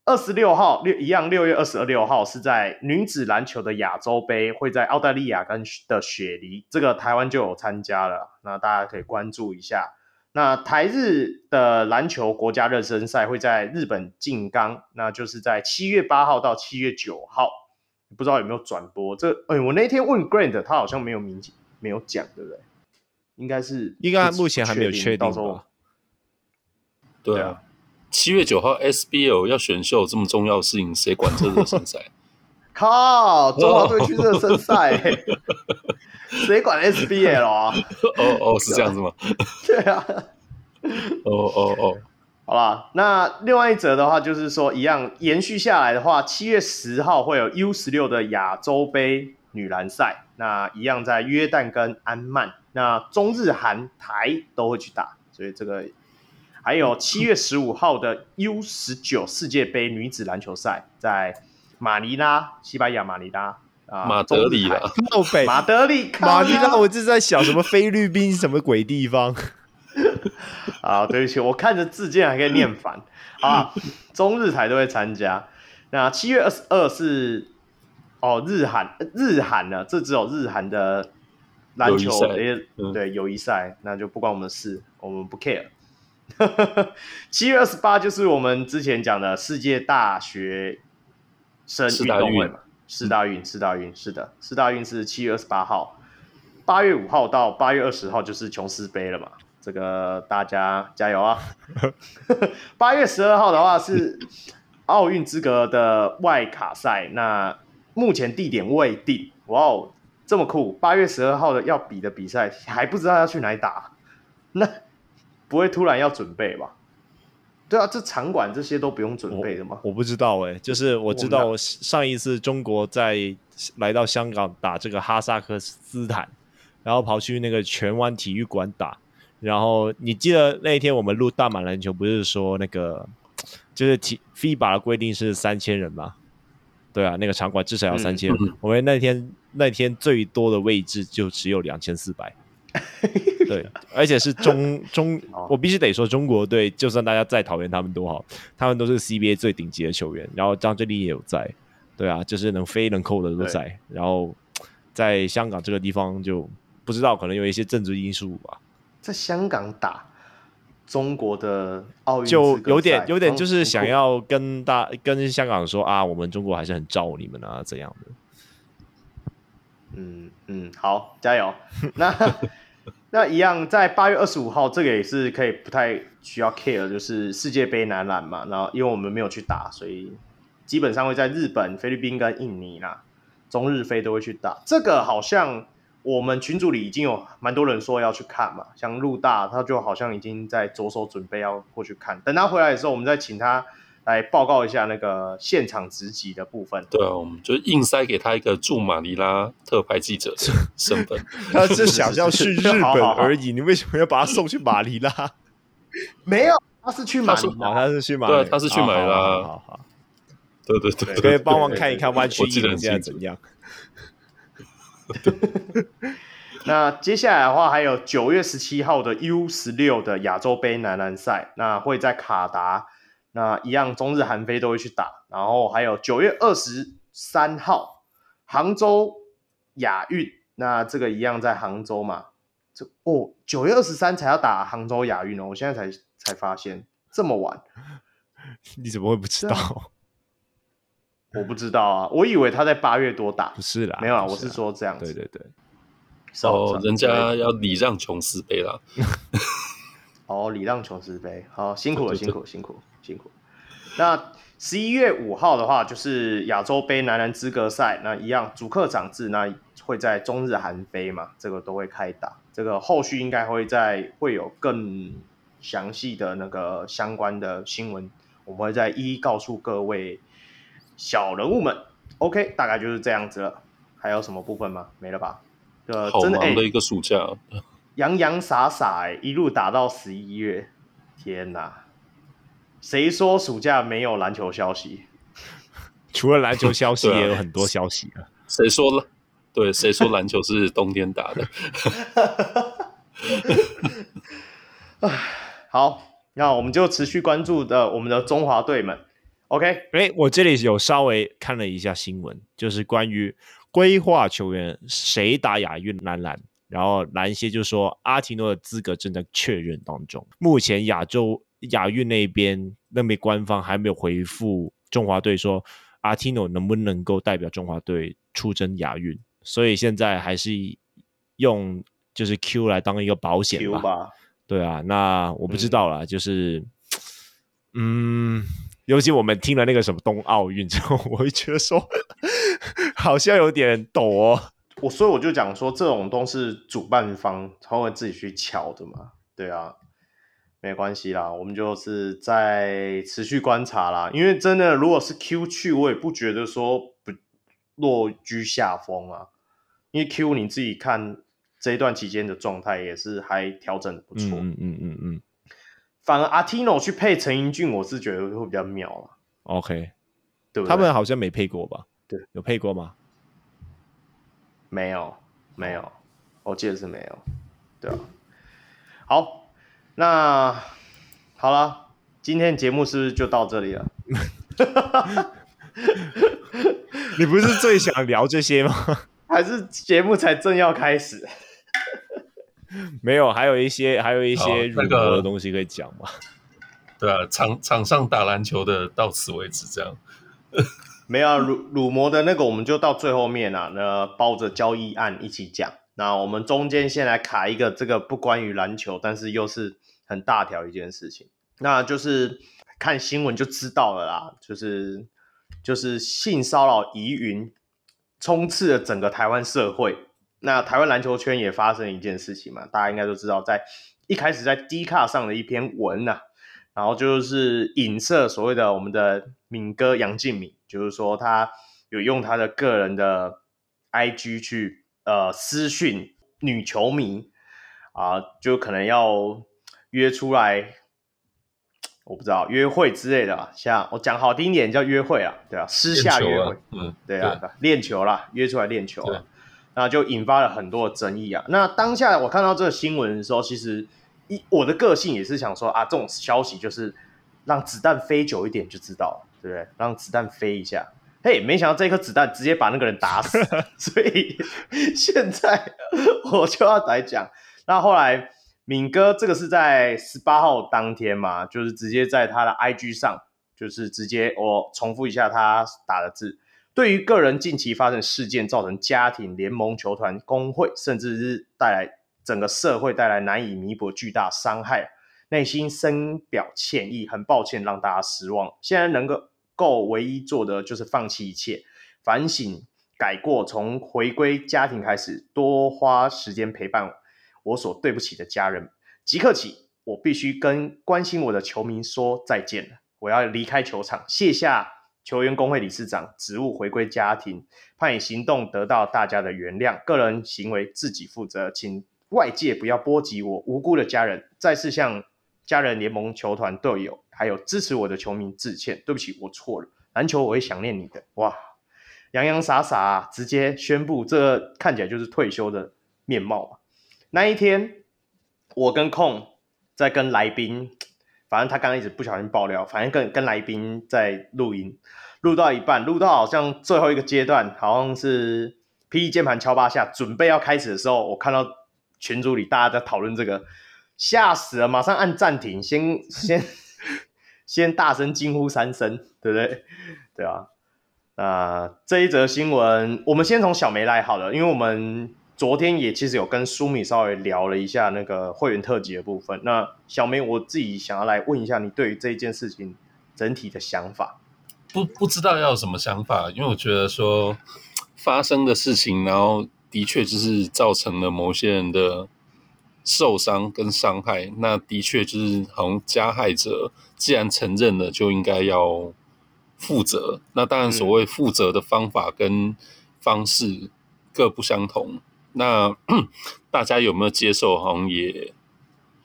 [SPEAKER 1] 二十六号六一样，六月二十六号是在女子篮球的亚洲杯，会在澳大利亚跟的雪梨，这个台湾就有参加了，那大家可以关注一下。那台日的篮球国家热身赛会在日本静冈，那就是在七月八号到七月九号，不知道有没有转播？这哎，我那天问 Grant，他好像没有明没有讲，对不对？应该是
[SPEAKER 2] 应该目前还没有确定吧？
[SPEAKER 3] 对啊。七月九号 SBL 要选秀这么重要的事情，谁管这热身赛？
[SPEAKER 1] 靠，中华队去热身赛，谁管 SBL 啊？
[SPEAKER 3] 哦哦，是这样子吗？
[SPEAKER 1] 对啊。
[SPEAKER 3] 哦哦哦，
[SPEAKER 1] 好啦，那另外一则的话，就是说一样延续下来的话，七月十号会有 U 十六的亚洲杯女篮赛，那一样在约旦跟安曼，那中日韩台都会去打，所以这个。还有七月十五号的 U 十九世界杯女子篮球赛，在马尼拉，西班牙马尼拉啊，
[SPEAKER 3] 马德里了，
[SPEAKER 2] 靠北，
[SPEAKER 1] 马德里，
[SPEAKER 2] 马尼拉，我就是在想什么菲律宾什么鬼地方？
[SPEAKER 1] 啊，对不起，我看着字竟然还可以念反啊！中日台都会参加。那七月二十二是哦，日韩日韩呢？这只有日韩的篮球对友谊赛，那就不关我们的事，我们不 care。七月二十八就是我们之前讲的世界大学生运动会嘛，四大运，四大运是的，四大运是七月二十八号，八月五号到八月二十号就是琼斯杯了嘛，这个大家加油啊！八月十二号的话是奥运资格的外卡赛，那目前地点未定，哇哦，这么酷！八月十二号的要比的比赛还不知道要去哪里打，那。不会突然要准备吧？对啊，这场馆这些都不用准备的吗？
[SPEAKER 2] 我，我不知道哎、欸，就是我知道上一次中国在来到香港打这个哈萨克斯坦，然后跑去那个荃湾体育馆打，然后你记得那一天我们录大满篮球，不是说那个就是体 FIBA 的规定是三千人吗？对啊，那个场馆至少要三千人，我们那天那天最多的位置就只有两千四百。对，而且是中 中，我必须得说，中国队就算大家再讨厌他们都好，他们都是 CBA 最顶级的球员。然后张镇麟也有在，对啊，就是能飞能扣的都在。然后在香港这个地方就不知道，可能有一些政治因素吧。
[SPEAKER 1] 在香港打中国的奥运，
[SPEAKER 2] 就有点有点就是想要跟大跟香港说啊，我们中国还是很罩你们啊，这样的。
[SPEAKER 1] 嗯嗯，好，加油。那。那一样，在八月二十五号，这个也是可以不太需要 care，就是世界杯男篮嘛。然后因为我们没有去打，所以基本上会在日本、菲律宾跟印尼啦，中日菲都会去打。这个好像我们群组里已经有蛮多人说要去看嘛，像陆大他就好像已经在着手准备要过去看。等他回来的时候，我们再请他。来报告一下那个现场直击的部分。
[SPEAKER 3] 对啊，我们就硬塞给他一个驻马尼拉特派记者的身份。
[SPEAKER 2] 他是想要去日本而已，你为什么要把他送去马尼拉？
[SPEAKER 1] 没有，他是去马尼拉，
[SPEAKER 2] 他是去马，
[SPEAKER 3] 对，他是去马尼拉。
[SPEAKER 2] 好好好，
[SPEAKER 3] 对对对，
[SPEAKER 2] 可以帮忙看一看湾区一现在怎样。
[SPEAKER 1] 那接下来的话，还有九月十七号的 U 十六的亚洲杯男篮赛，那会在卡达。那一样，中日韩非都会去打，然后还有九月二十三号杭州亚运，那这个一样在杭州嘛？这哦，九月二十三才要打杭州亚运哦，我现在才才发现这么晚，
[SPEAKER 2] 你怎么会不知道？
[SPEAKER 1] 我不知道啊，我以为他在八月多打，
[SPEAKER 2] 不是啦，
[SPEAKER 1] 没有啊，
[SPEAKER 2] 啊
[SPEAKER 1] 我是说这样子，
[SPEAKER 2] 对对对，
[SPEAKER 3] 哦，人家要礼让琼斯杯啦，
[SPEAKER 1] 哦，礼让琼斯杯，好辛苦了，辛苦辛苦。辛苦。那十一月五号的话，就是亚洲杯男篮资格赛，那一样主客场制，那会在中日韩非嘛，这个都会开打。这个后续应该会在会有更详细的那个相关的新闻，我们会再一一告诉各位小人物们。OK，大概就是这样子了。还有什么部分吗？没了吧？呃，
[SPEAKER 3] 好忙的一个暑假，欸、
[SPEAKER 1] 洋洋洒洒、欸，一路打到十一月，天哪！谁说暑假没有篮球消息？
[SPEAKER 2] 除了篮球消息，也有很多消息啊。
[SPEAKER 3] 谁说了？对，谁说篮球是冬天打的？
[SPEAKER 1] 好，那我们就持续关注的我们的中华队们。OK，
[SPEAKER 2] 哎，我这里有稍微看了一下新闻，就是关于规划球员谁打亚运男篮，然后篮协就说阿提诺的资格正在确认当中，目前亚洲。亚运那边那边官方还没有回复中华队说阿提诺能不能够代表中华队出征亚运，所以现在还是用就是 Q 来当一个保险吧。
[SPEAKER 1] 吧
[SPEAKER 2] 对啊，那我不知道啦，嗯、就是嗯，尤其我们听了那个什么冬奥运之后，我会觉得说 好像有点抖哦。
[SPEAKER 1] 我所以我就讲说，这种都是主办方他会自己去敲的嘛。对啊。没关系啦，我们就是在持续观察啦。因为真的，如果是 Q 去，我也不觉得说不落居下风啊。因为 Q 你自己看这一段期间的状态也是还调整的不错。
[SPEAKER 2] 嗯嗯嗯嗯。
[SPEAKER 1] 反而阿提诺去配陈英俊，我是觉得会比较妙了。
[SPEAKER 2] OK，
[SPEAKER 1] 对？
[SPEAKER 2] 他们好像没配过吧？
[SPEAKER 1] 对，
[SPEAKER 2] 有配过吗？
[SPEAKER 1] 没有，没有，我记得是没有。对啊。好。那好了，今天节目是不是就到这里了？
[SPEAKER 2] 你不是最想聊这些吗？
[SPEAKER 1] 还是节目才正要开始？
[SPEAKER 2] 没有，还有一些还有一些乳牛的东西可以讲吗？
[SPEAKER 3] 对啊，场场上打篮球的到此为止，这样。
[SPEAKER 1] 没有啊，乳乳魔的那个，我们就到最后面啊，那包着交易案一起讲。那我们中间先来卡一个这个不关于篮球，但是又是很大条一件事情，那就是看新闻就知道了啦，就是就是性骚扰疑云充斥了整个台湾社会。那台湾篮球圈也发生一件事情嘛，大家应该都知道，在一开始在 D 卡上的一篇文啊，然后就是影射所谓的我们的敏哥杨敬敏，就是说他有用他的个人的 IG 去。呃，私讯女球迷啊、呃，就可能要约出来，我不知道约会之类的，像我讲好听一点叫约会啊，对啊，私下约会，嗯，对啊，练球啦，约出来练球了，那就引发了很多的争议啊。那当下我看到这个新闻的时候，其实一我的个性也是想说啊，这种消息就是让子弹飞久一点就知道了，对不对？让子弹飞一下。嘿，没想到这颗子弹直接把那个人打死，所以现在我就要来讲。那后来敏哥这个是在十八号当天嘛，就是直接在他的 IG 上，就是直接我重复一下他打的字：对于个人近期发生事件造成家庭、联盟、球团、工会，甚至是带来整个社会带来难以弥补巨大伤害，内心深表歉意，很抱歉让大家失望。现在能够。够唯一做的就是放弃一切，反省改过，从回归家庭开始，多花时间陪伴我所对不起的家人。即刻起，我必须跟关心我的球迷说再见了。我要离开球场，卸下球员工会理事长职务，回归家庭，盼以行动得到大家的原谅。个人行为自己负责，请外界不要波及我无辜的家人。再次向家人、联盟、球团、队友。还有支持我的球迷致歉，对不起，我错了。篮球我会想念你的。哇，洋洋洒洒，直接宣布，这个看起来就是退休的面貌嘛。那一天，我跟控在跟来宾，反正他刚刚一直不小心爆料，反正跟跟来宾在录音，录到一半，录到好像最后一个阶段，好像是 P E 键盘敲八下，准备要开始的时候，我看到群组里大家在讨论这个，吓死了，马上按暂停，先 先。先大声惊呼三声，对不对？对啊，那这一则新闻，我们先从小梅来好了，因为我们昨天也其实有跟舒米稍微聊了一下那个会员特辑的部分。那小梅，我自己想要来问一下你对于这件事情整体的想法。
[SPEAKER 3] 不不知道要有什么想法，因为我觉得说发生的事情，然后的确就是造成了某些人的。受伤跟伤害，那的确就是好像加害者既然承认了，就应该要负责。那当然，所谓负责的方法跟方式各不相同。那 大家有没有接受，好像也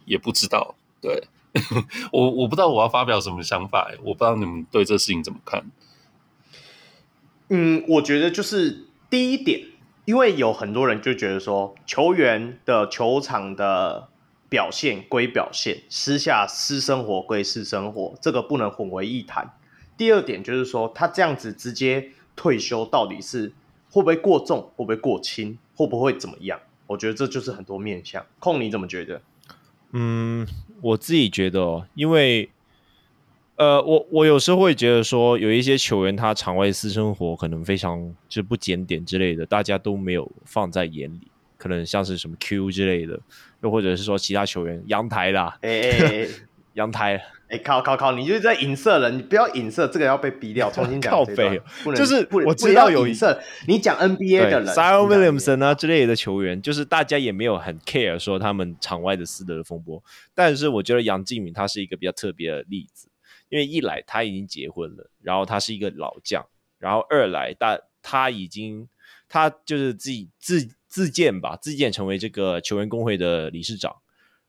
[SPEAKER 3] 也不知道。对 我，我不知道我要发表什么想法，我不知道你们对这事情怎么看。
[SPEAKER 1] 嗯，我觉得就是第一点。因为有很多人就觉得说，球员的球场的表现归表现，私下私生活归私生活，这个不能混为一谈。第二点就是说，他这样子直接退休，到底是会不会过重，会不会过轻，会不会怎么样？我觉得这就是很多面向。控你怎么觉得？
[SPEAKER 2] 嗯，我自己觉得哦，因为。呃，我我有时候会觉得说，有一些球员他场外私生活可能非常就不检点之类的，大家都没有放在眼里，可能像是什么 Q 之类的，又或者是说其他球员阳台啦，哎哎哎，阳台，
[SPEAKER 1] 哎、欸、靠靠靠，你就是在影射人，你不要影射，这个要被逼掉，重新讲。靠北，
[SPEAKER 2] 就是我知道有
[SPEAKER 1] 影射，你讲 NBA 的人
[SPEAKER 2] ，Sion Williamson 啊之类的球员，就是大家也没有很 care 说他们场外的私德的风波，但是我觉得杨敬敏他是一个比较特别的例子。因为一来他已经结婚了，然后他是一个老将，然后二来他他已经他就是自己自自荐吧，自荐成为这个球员工会的理事长，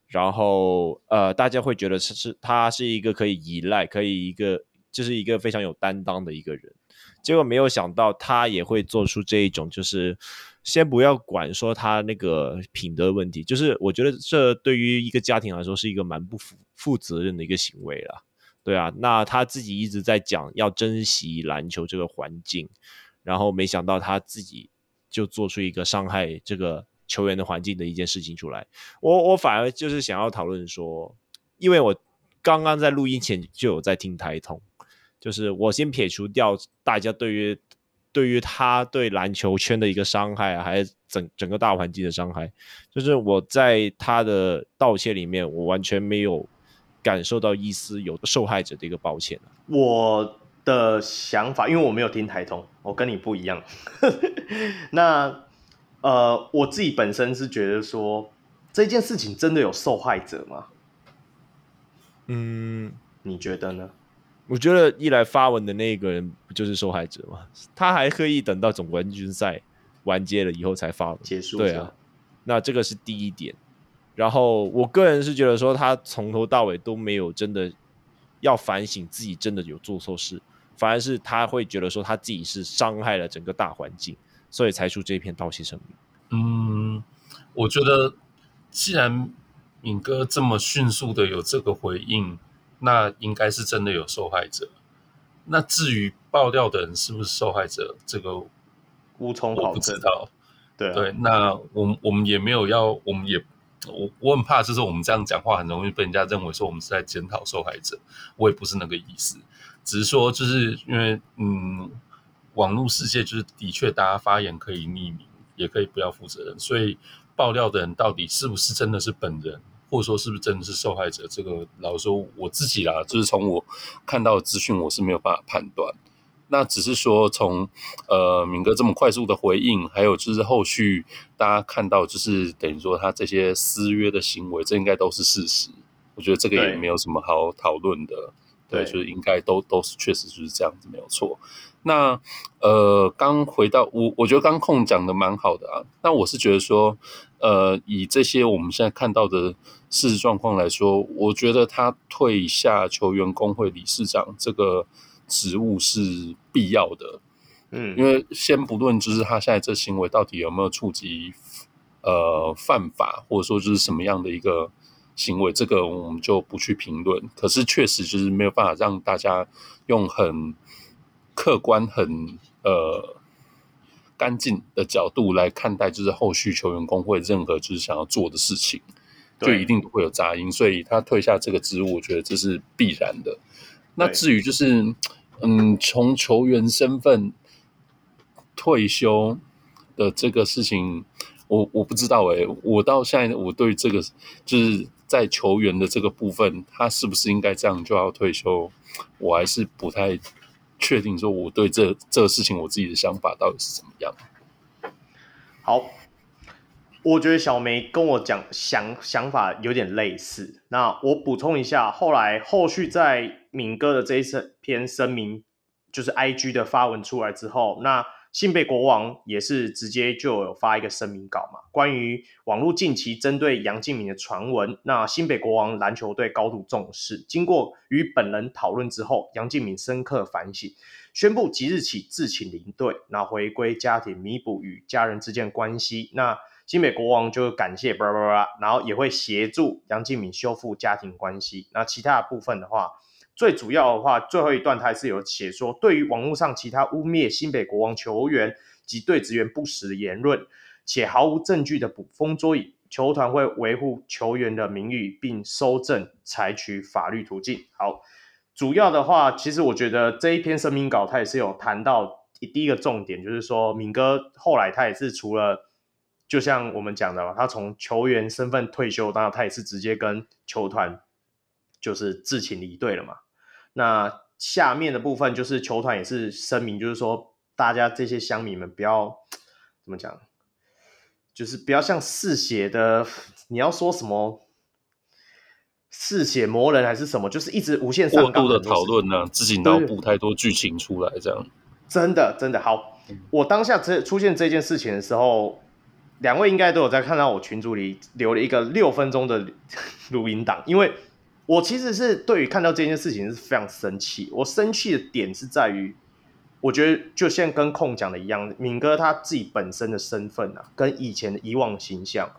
[SPEAKER 2] 然后呃大家会觉得是是他是一个可以依赖，可以一个就是一个非常有担当的一个人，结果没有想到他也会做出这一种就是先不要管说他那个品德问题，就是我觉得这对于一个家庭来说是一个蛮不负负责任的一个行为了。对啊，那他自己一直在讲要珍惜篮球这个环境，然后没想到他自己就做出一个伤害这个球员的环境的一件事情出来。我我反而就是想要讨论说，因为我刚刚在录音前就有在听台通，就是我先撇除掉大家对于对于他对篮球圈的一个伤害，还是整整个大环境的伤害，就是我在他的道歉里面，我完全没有。感受到一丝有受害者的一个抱歉。
[SPEAKER 1] 我的想法，因为我没有听台通，我跟你不一样。那呃，我自己本身是觉得说，这件事情真的有受害者吗？
[SPEAKER 2] 嗯，
[SPEAKER 1] 你觉得呢？
[SPEAKER 2] 我觉得一来发文的那个人不就是受害者吗？他还刻意等到总冠军赛完结了以后才发文
[SPEAKER 1] 结束，
[SPEAKER 2] 对啊，那这个是第一点。然后我个人是觉得说，他从头到尾都没有真的要反省自己真的有做错事，反而是他会觉得说他自己是伤害了整个大环境，所以才出这篇道歉声明。
[SPEAKER 3] 嗯，我觉得既然敏哥这么迅速的有这个回应，那应该是真的有受害者。那至于爆料的人是不是受害者，这个
[SPEAKER 1] 无从考证。
[SPEAKER 3] 我不知道。
[SPEAKER 1] 对啊，
[SPEAKER 3] 对，那我们我们也没有要，我们也。我我很怕，就是我们这样讲话，很容易被人家认为说我们是在检讨受害者。我也不是那个意思，只是说，就是因为嗯，网络世界就是的确，大家发言可以匿名，也可以不要负责任。所以爆料的人到底是不是真的是本人，或者说是不是真的是受害者，这个老实说我自己啦，就是从我看到的资讯，我是没有办法判断。那只是说从，呃敏哥这么快速的回应，还有就是后续大家看到，就是等于说他这些私约的行为，这应该都是事实。我觉得这个也没有什么好讨论的，对，对，就是应该都都是确实就是这样子，没有错。那呃，刚回到我，我觉得刚控讲的蛮好的啊。那我是觉得说，呃，以这些我们现在看到的事实状况来说，我觉得他退下球员工会理事长这个。职务是必要的，嗯，因为先不论就是他现在这行为到底有没有触及呃犯法，或者说就是什么样的一个行为，这个我们就不去评论。可是确实就是没有办法让大家用很客观、很呃干净的角度来看待，就是后续球员工会任何就是想要做的事情，就一定会有杂音。所以他退下这个职务，我觉得这是必然的。那至于就是。嗯，从球员身份退休的这个事情，我我不知道哎、欸，我到现在我对这个就是在球员的这个部分，他是不是应该这样就要退休，我还是不太确定。说我对这这个事情我自己的想法到底是怎么样？
[SPEAKER 1] 好，我觉得小梅跟我讲想想法有点类似。那我补充一下，后来后续在。敏哥的这一篇声明，就是 IG 的发文出来之后，那新北国王也是直接就有发一个声明稿嘛，关于网络近期针对杨敬敏的传闻，那新北国王篮球队高度重视，经过与本人讨论之后，杨敬敏深刻反省，宣布即日起自请离队，那回归家庭，弥补与家人之间关系。那新北国王就感谢巴拉巴拉，然后也会协助杨敬敏修复家庭关系。那其他部分的话。最主要的话，最后一段他还是有写说，对于网络上其他污蔑新北国王球员及队职员不实的言论，且毫无证据的捕风捉影，球团会维护球员的名誉，并收证，采取法律途径。好，主要的话，其实我觉得这一篇声明稿他也是有谈到第一个重点，就是说敏哥后来他也是除了，就像我们讲的，他从球员身份退休，当然他也是直接跟球团就是自请离队了嘛。那下面的部分就是球团也是声明，就是说大家这些乡民们不要怎么讲，就是不要像嗜血的，你要说什么嗜血魔人还是什么，就是一直无限上
[SPEAKER 3] 过度的讨论呢，自己脑补太多剧情出来，这样
[SPEAKER 1] 真的真的好。我当下这出现这件事情的时候，两位应该都有在看到我群组里留了一个六分钟的 录音档，因为。我其实是对于看到这件事情是非常生气。我生气的点是在于，我觉得就像跟控讲的一样，敏哥他自己本身的身份啊，跟以前的以往形象，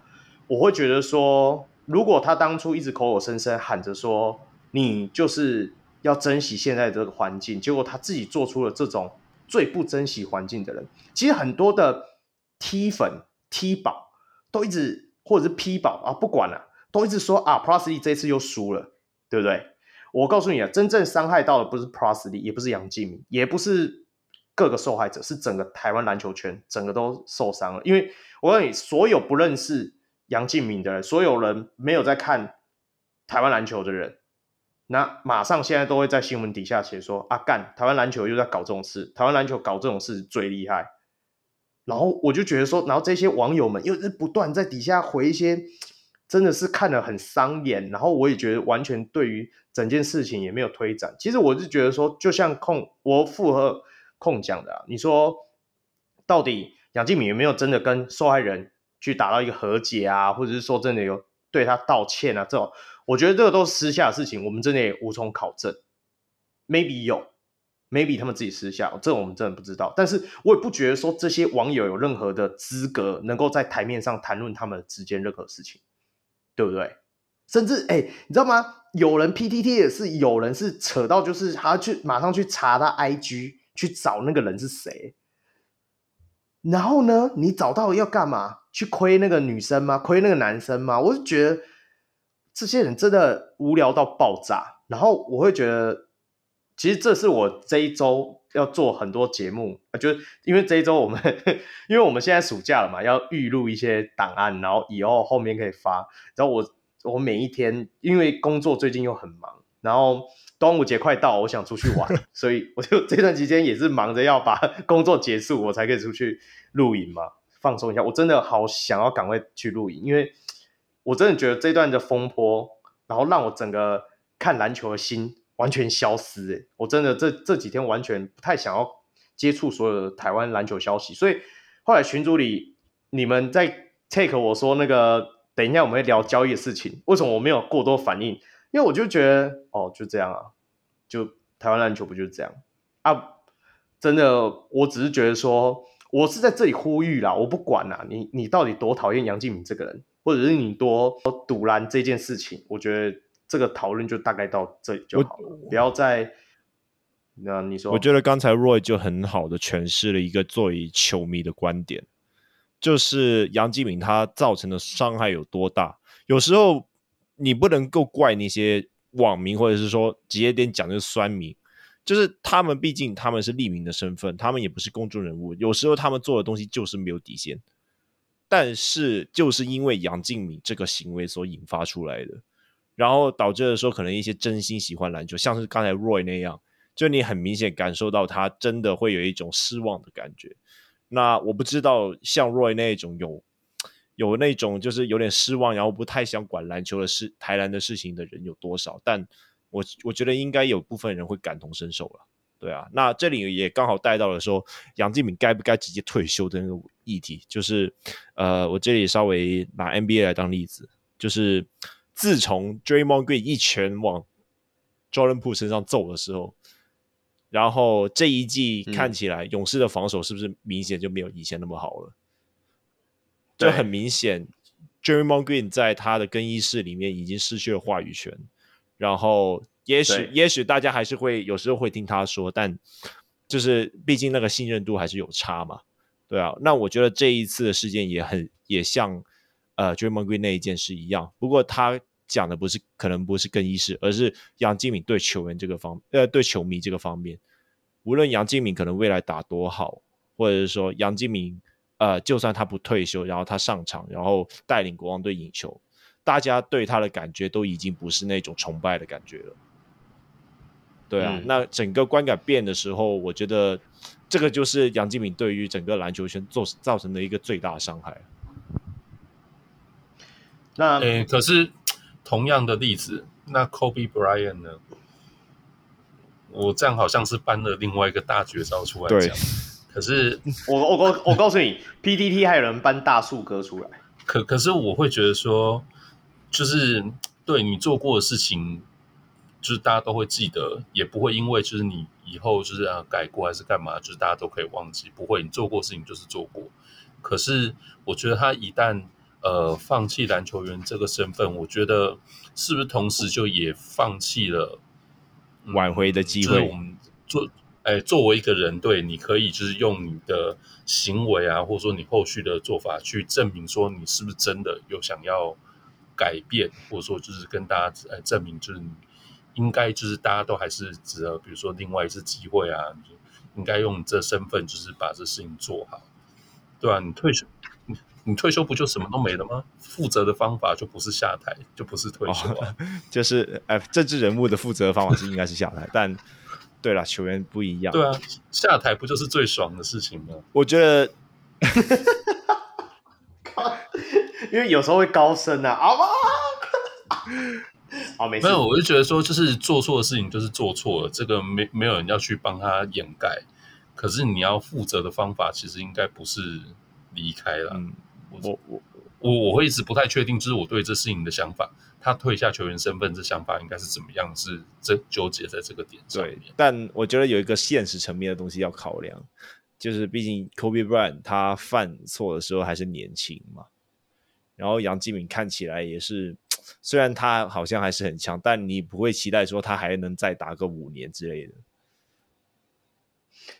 [SPEAKER 1] 我会觉得说，如果他当初一直口口声声喊着说你就是要珍惜现在这个环境，结果他自己做出了这种最不珍惜环境的人，其实很多的 T 粉、T 宝都一直，或者是 P 宝啊，不管了，都一直说啊，Plus Lee 这次又输了，对不对？我告诉你啊，真正伤害到的不是 Plus Lee，也不是杨敬敏，也不是各个受害者，是整个台湾篮球圈，整个都受伤了。因为我告诉你，所有不认识杨敬敏的人，所有人没有在看台湾篮球的人，那马上现在都会在新闻底下写说啊，干台湾篮球又在搞这种事，台湾篮球搞这种事最厉害。然后我就觉得说，然后这些网友们又是不断在底下回一些。真的是看得很伤眼，然后我也觉得完全对于整件事情也没有推展。其实我是觉得说，就像控我附和控讲的，你说到底杨敬敏有没有真的跟受害人去达到一个和解啊，或者是说真的有对他道歉啊？这种我觉得这个都是私下的事情，我们真的也无从考证。Maybe 有，Maybe 他们自己私下，这我们真的不知道。但是我也不觉得说这些网友有任何的资格能够在台面上谈论他们之间任何事情。对不对？甚至哎，你知道吗？有人 PTT 也是有人是扯到，就是他去马上去查他 IG 去找那个人是谁。然后呢，你找到要干嘛？去亏那个女生吗？亏那个男生吗？我就觉得这些人真的无聊到爆炸。然后我会觉得，其实这是我这一周要做很多节目，就是因为这一周我们，因为我们现在暑假了嘛，要预录一些档案，然后以后后面可以发。然后我我每一天因为工作最近又很忙，然后端午节快到，我想出去玩，所以我就这段期间也是忙着要把 工作结束，我才可以出去露营嘛，放松一下。我真的好想要赶快去露营，因为我真的觉得这段的风波，然后让我整个看篮球的心。完全消失哎！我真的这这几天完全不太想要接触所有的台湾篮球消息，所以后来群组里你们在 take 我说那个，等一下我们会聊交易的事情，为什么我没有过多反应？因为我就觉得哦，就这样啊，就台湾篮球不就是这样啊？真的，我只是觉得说，我是在这里呼吁啦，我不管啦，你你到底多讨厌杨敬敏这个人，或者是你多赌烂这件事情，我觉得。这个讨论就大概到这里就好了，不要再。那你说，
[SPEAKER 2] 我觉得刚才 Roy 就很好的诠释了一个作为球迷的观点，就是杨敬敏他造成的伤害有多大。有时候你不能够怪那些网民，或者是说直接点讲就是酸民，就是他们毕竟他们是匿名的身份，他们也不是公众人物，有时候他们做的东西就是没有底线。但是就是因为杨敬敏这个行为所引发出来的。然后导致的说，可能一些真心喜欢篮球，像是刚才 Roy 那样，就你很明显感受到他真的会有一种失望的感觉。那我不知道像 Roy 那种有有那种就是有点失望，然后不太想管篮球的事、台篮的事情的人有多少？但我我觉得应该有部分人会感同身受了。对啊，那这里也刚好带到了说杨敬敏该不该直接退休的那个议题，就是呃，我这里稍微拿 NBA 来当例子，就是。自从 Draymond Green 一拳往 Jordan Poole 身上揍的时候，然后这一季看起来勇士的防守是不是明显就没有以前那么好了？嗯、就很明显，Draymond Green 在他的更衣室里面已经失去了话语权。然后也许也许大家还是会有时候会听他说，但就是毕竟那个信任度还是有差嘛。对啊，那我觉得这一次的事件也很也像。呃，Draymond Green 那一件事一样，不过他讲的不是可能不是更衣室，而是杨敬敏对球员这个方，呃，对球迷这个方面。无论杨敬敏可能未来打多好，或者是说杨敬敏，呃，就算他不退休，然后他上场，然后带领国王队赢球，大家对他的感觉都已经不是那种崇拜的感觉了。对啊，嗯、那整个观感变的时候，我觉得这个就是杨敬敏对于整个篮球圈做造成的一个最大伤害。
[SPEAKER 1] 那诶、
[SPEAKER 3] 欸，可是同样的例子，那 Kobe Bryant 呢？我这样好像是搬了另外一个大绝招出来讲。对可是
[SPEAKER 1] 我我告我告诉你，PTT 还有人搬大树哥出来。
[SPEAKER 3] 可可是我会觉得说，就是对你做过的事情，就是大家都会记得，也不会因为就是你以后就是啊改过还是干嘛，就是大家都可以忘记，不会，你做过事情就是做过。可是我觉得他一旦呃放弃篮球员这个身份，我觉得是不是同时就也放弃了
[SPEAKER 2] 挽回的机会？
[SPEAKER 3] 就是我们做哎，作为一个人，队，你可以就是用你的行为啊，或者说你后续的做法去证明说你是不是真的有想要改变，或者说就是跟大家哎证明就是你应该就是大家都还是值得，比如说另外一次机会啊，你应该用这身份就是把这事情做好，对啊，你退休，你你退休不就什么都没了吗？负责的方法就不是下台，就不是退休啊，
[SPEAKER 2] 哦、就是哎，政治人物的负责的方法是应该是下台，但。对了，球员不一样。
[SPEAKER 3] 对啊，下台不就是最爽的事情吗？
[SPEAKER 2] 我觉得，
[SPEAKER 1] 因为有时候会高升啊，好吗？好，没事。
[SPEAKER 3] 没有，我就觉得说，就是做错的事情就是做错了，这个没没有人要去帮他掩盖。可是你要负责的方法，其实应该不是离开了。嗯，我我我我会一直不太确定，就是我对这事情的想法。他退下球员身份，这想法应该是怎么样？是这纠结在这个点上面。
[SPEAKER 2] 对，但我觉得有一个现实层面的东西要考量，就是毕竟 Kobe Bryant 他犯错的时候还是年轻嘛。然后杨敬敏看起来也是，虽然他好像还是很强，但你不会期待说他还能再打个五年之类的。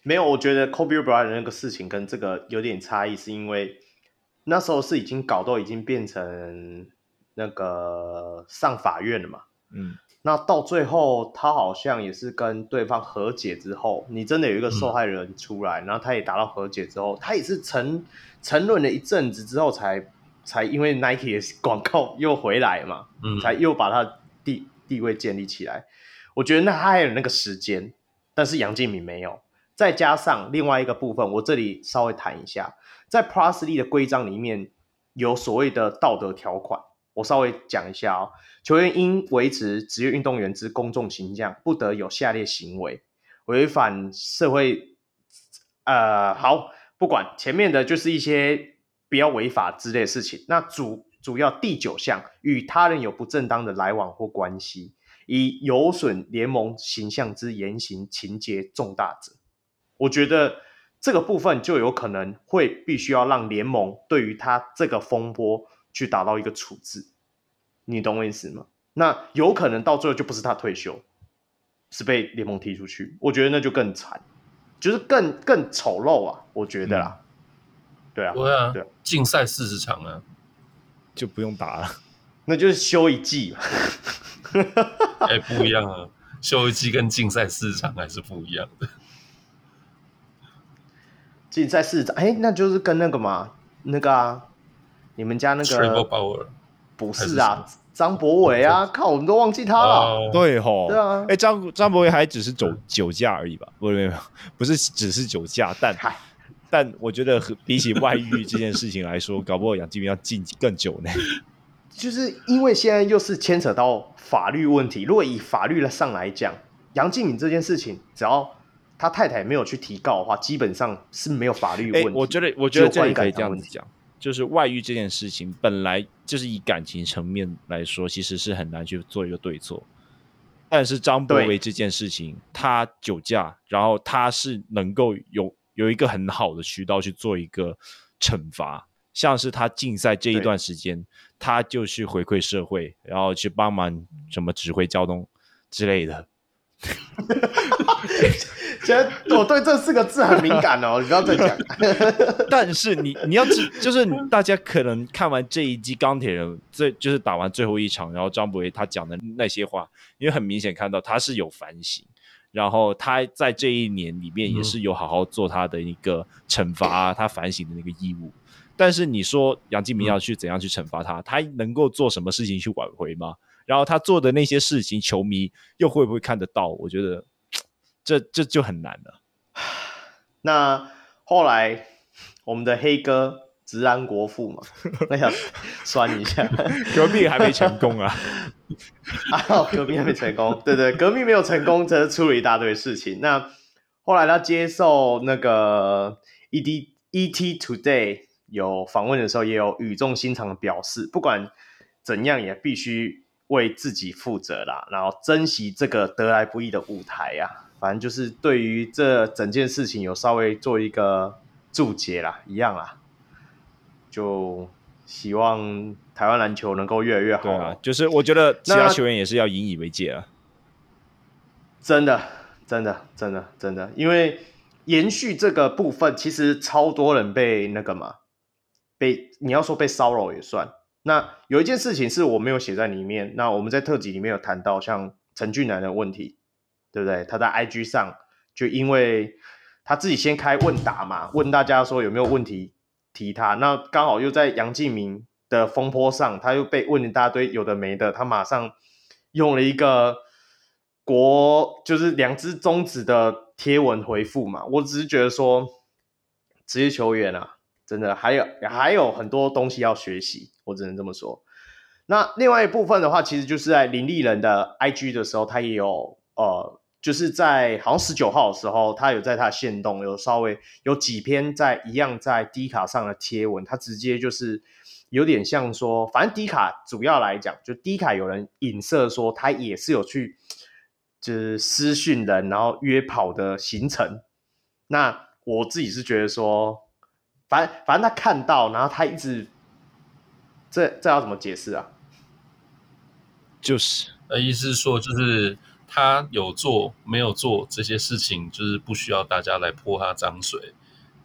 [SPEAKER 1] 没有，我觉得 Kobe Bryant 那个事情跟这个有点差异，是因为那时候是已经搞到已经变成。那个上法院了嘛？嗯，那到最后他好像也是跟对方和解之后，你真的有一个受害人出来，嗯、然后他也达到和解之后，他也是沉沉沦了一阵子之后才，才才因为 Nike 的 广告又回来嘛，嗯，才又把他地地位建立起来。我觉得那他还有那个时间，但是杨敬敏没有。再加上另外一个部分，我这里稍微谈一下，在 Plusly 的规章里面有所谓的道德条款。我稍微讲一下哦，球员应维持职业运动员之公众形象，不得有下列行为违反社会。呃，好，不管前面的就是一些不要违法之类的事情。那主主要第九项，与他人有不正当的来往或关系，以有损联盟形象之言行情节重大者，我觉得这个部分就有可能会必须要让联盟对于他这个风波。去达到一个处置，你懂我意思吗？那有可能到最后就不是他退休，是被联盟踢出去。我觉得那就更惨，就是更更丑陋啊！我觉得啦，嗯、对啊，
[SPEAKER 3] 对啊，对啊，禁赛四十场啊，
[SPEAKER 2] 就不用打了，
[SPEAKER 1] 那就是休一季。
[SPEAKER 3] 哎、欸，不一样啊，休一季跟禁赛四十场还是不一样的。
[SPEAKER 1] 禁赛四十场，哎、欸，那就是跟那个嘛，那个啊。你们家那个不是啊，张博伟啊，靠，我们都忘记他了。
[SPEAKER 2] 对吼，
[SPEAKER 1] 对啊，
[SPEAKER 2] 哎，张张博伟还只是酒酒驾而已吧？不是没有，不是只是酒驾，但但我觉得比起外遇这件事情来说，搞不好杨敬敏要禁更久呢。
[SPEAKER 1] 就是因为现在又是牵扯到法律问题，如果以法律上来讲，杨敬敏这件事情，只要他太太没有去提告的话，基本上是没有法律问题。
[SPEAKER 2] 我觉得，我觉得这里可以这样子讲。就是外遇这件事情，本来就是以感情层面来说，其实是很难去做一个对错。但是张博伟这件事情，他酒驾，然后他是能够有有一个很好的渠道去做一个惩罚，像是他禁赛这一段时间，他就去回馈社会，然后去帮忙什么指挥交通之类的。
[SPEAKER 1] 其实我对这四个字很敏感哦，你不要再讲。
[SPEAKER 2] 但是你你要知，就是大家可能看完这一季钢铁人，最就是打完最后一场，然后张博伟他讲的那些话，因为很明显看到他是有反省，然后他在这一年里面也是有好好做他的一个惩罚，他反省的那个义务。但是你说杨敬明要去怎样去惩罚他，他能够做什么事情去挽回吗？然后他做的那些事情，球迷又会不会看得到？我觉得。这这就很难了。
[SPEAKER 1] 那后来我们的黑哥直安国父嘛，那想 酸一下，
[SPEAKER 2] 革命还没成功啊！
[SPEAKER 1] 啊，革命还没成功，对对，革命没有成功，则出了一大堆事情。那后来他接受那个 ED ET Today 有访问的时候，也有语重心长的表示，不管怎样，也必须为自己负责啦，然后珍惜这个得来不易的舞台啊。反正就是对于这整件事情有稍微做一个注解啦，一样啦，就希望台湾篮球能够越来越好。
[SPEAKER 2] 对啊，就是我觉得其他球员也是要引以为戒啊。
[SPEAKER 1] 真的，真的，真的，真的，因为延续这个部分，其实超多人被那个嘛，被你要说被骚扰也算。那有一件事情是我没有写在里面，那我们在特辑里面有谈到，像陈俊南的问题，对不对？他在 IG 上就因为他自己先开问答嘛，问大家说有没有问题提他，那刚好又在杨敬明的风波上，他又被问一大堆有的没的，他马上用了一个国就是两只中指的贴文回复嘛。我只是觉得说职业球员啊。真的还有还有很多东西要学习，我只能这么说。那另外一部分的话，其实就是在林立人的 IG 的时候，他也有呃，就是在好像十九号的时候，他有在他的限动有稍微有几篇在一样在 D 卡上的贴文，他直接就是有点像说，反正 D 卡主要来讲，就 D 卡有人影射说他也是有去就是私讯人，然后约跑的行程。那我自己是觉得说。反正反正他看到，然后他一直，这这要怎么解释啊？
[SPEAKER 2] 就是，
[SPEAKER 3] 呃，意思是说，就是他有做没有做这些事情，就是不需要大家来泼他脏水。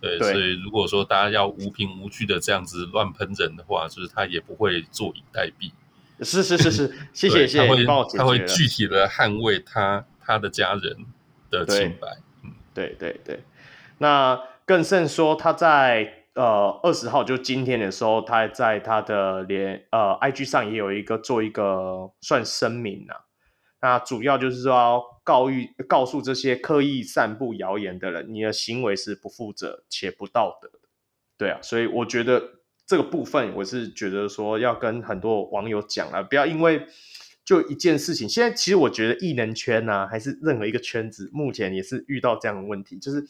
[SPEAKER 3] 对，对，所以如果说大家要无凭无据的这样子乱喷人的话，就是他也不会坐以待毙。
[SPEAKER 1] 是是是是，谢谢谢谢，帮我解决了。
[SPEAKER 3] 他会具体的捍卫他他的家人的清白。嗯，
[SPEAKER 1] 对对对，那。更甚说，他在呃二十号，就今天的时候，他在他的连呃 IG 上也有一个做一个算声明啊。那主要就是说告諭告诉这些刻意散布谣言的人，你的行为是不负责且不道德的。对啊，所以我觉得这个部分，我是觉得说要跟很多网友讲啊，不要因为就一件事情。现在其实我觉得艺能圈呐、啊，还是任何一个圈子，目前也是遇到这样的问题，就是。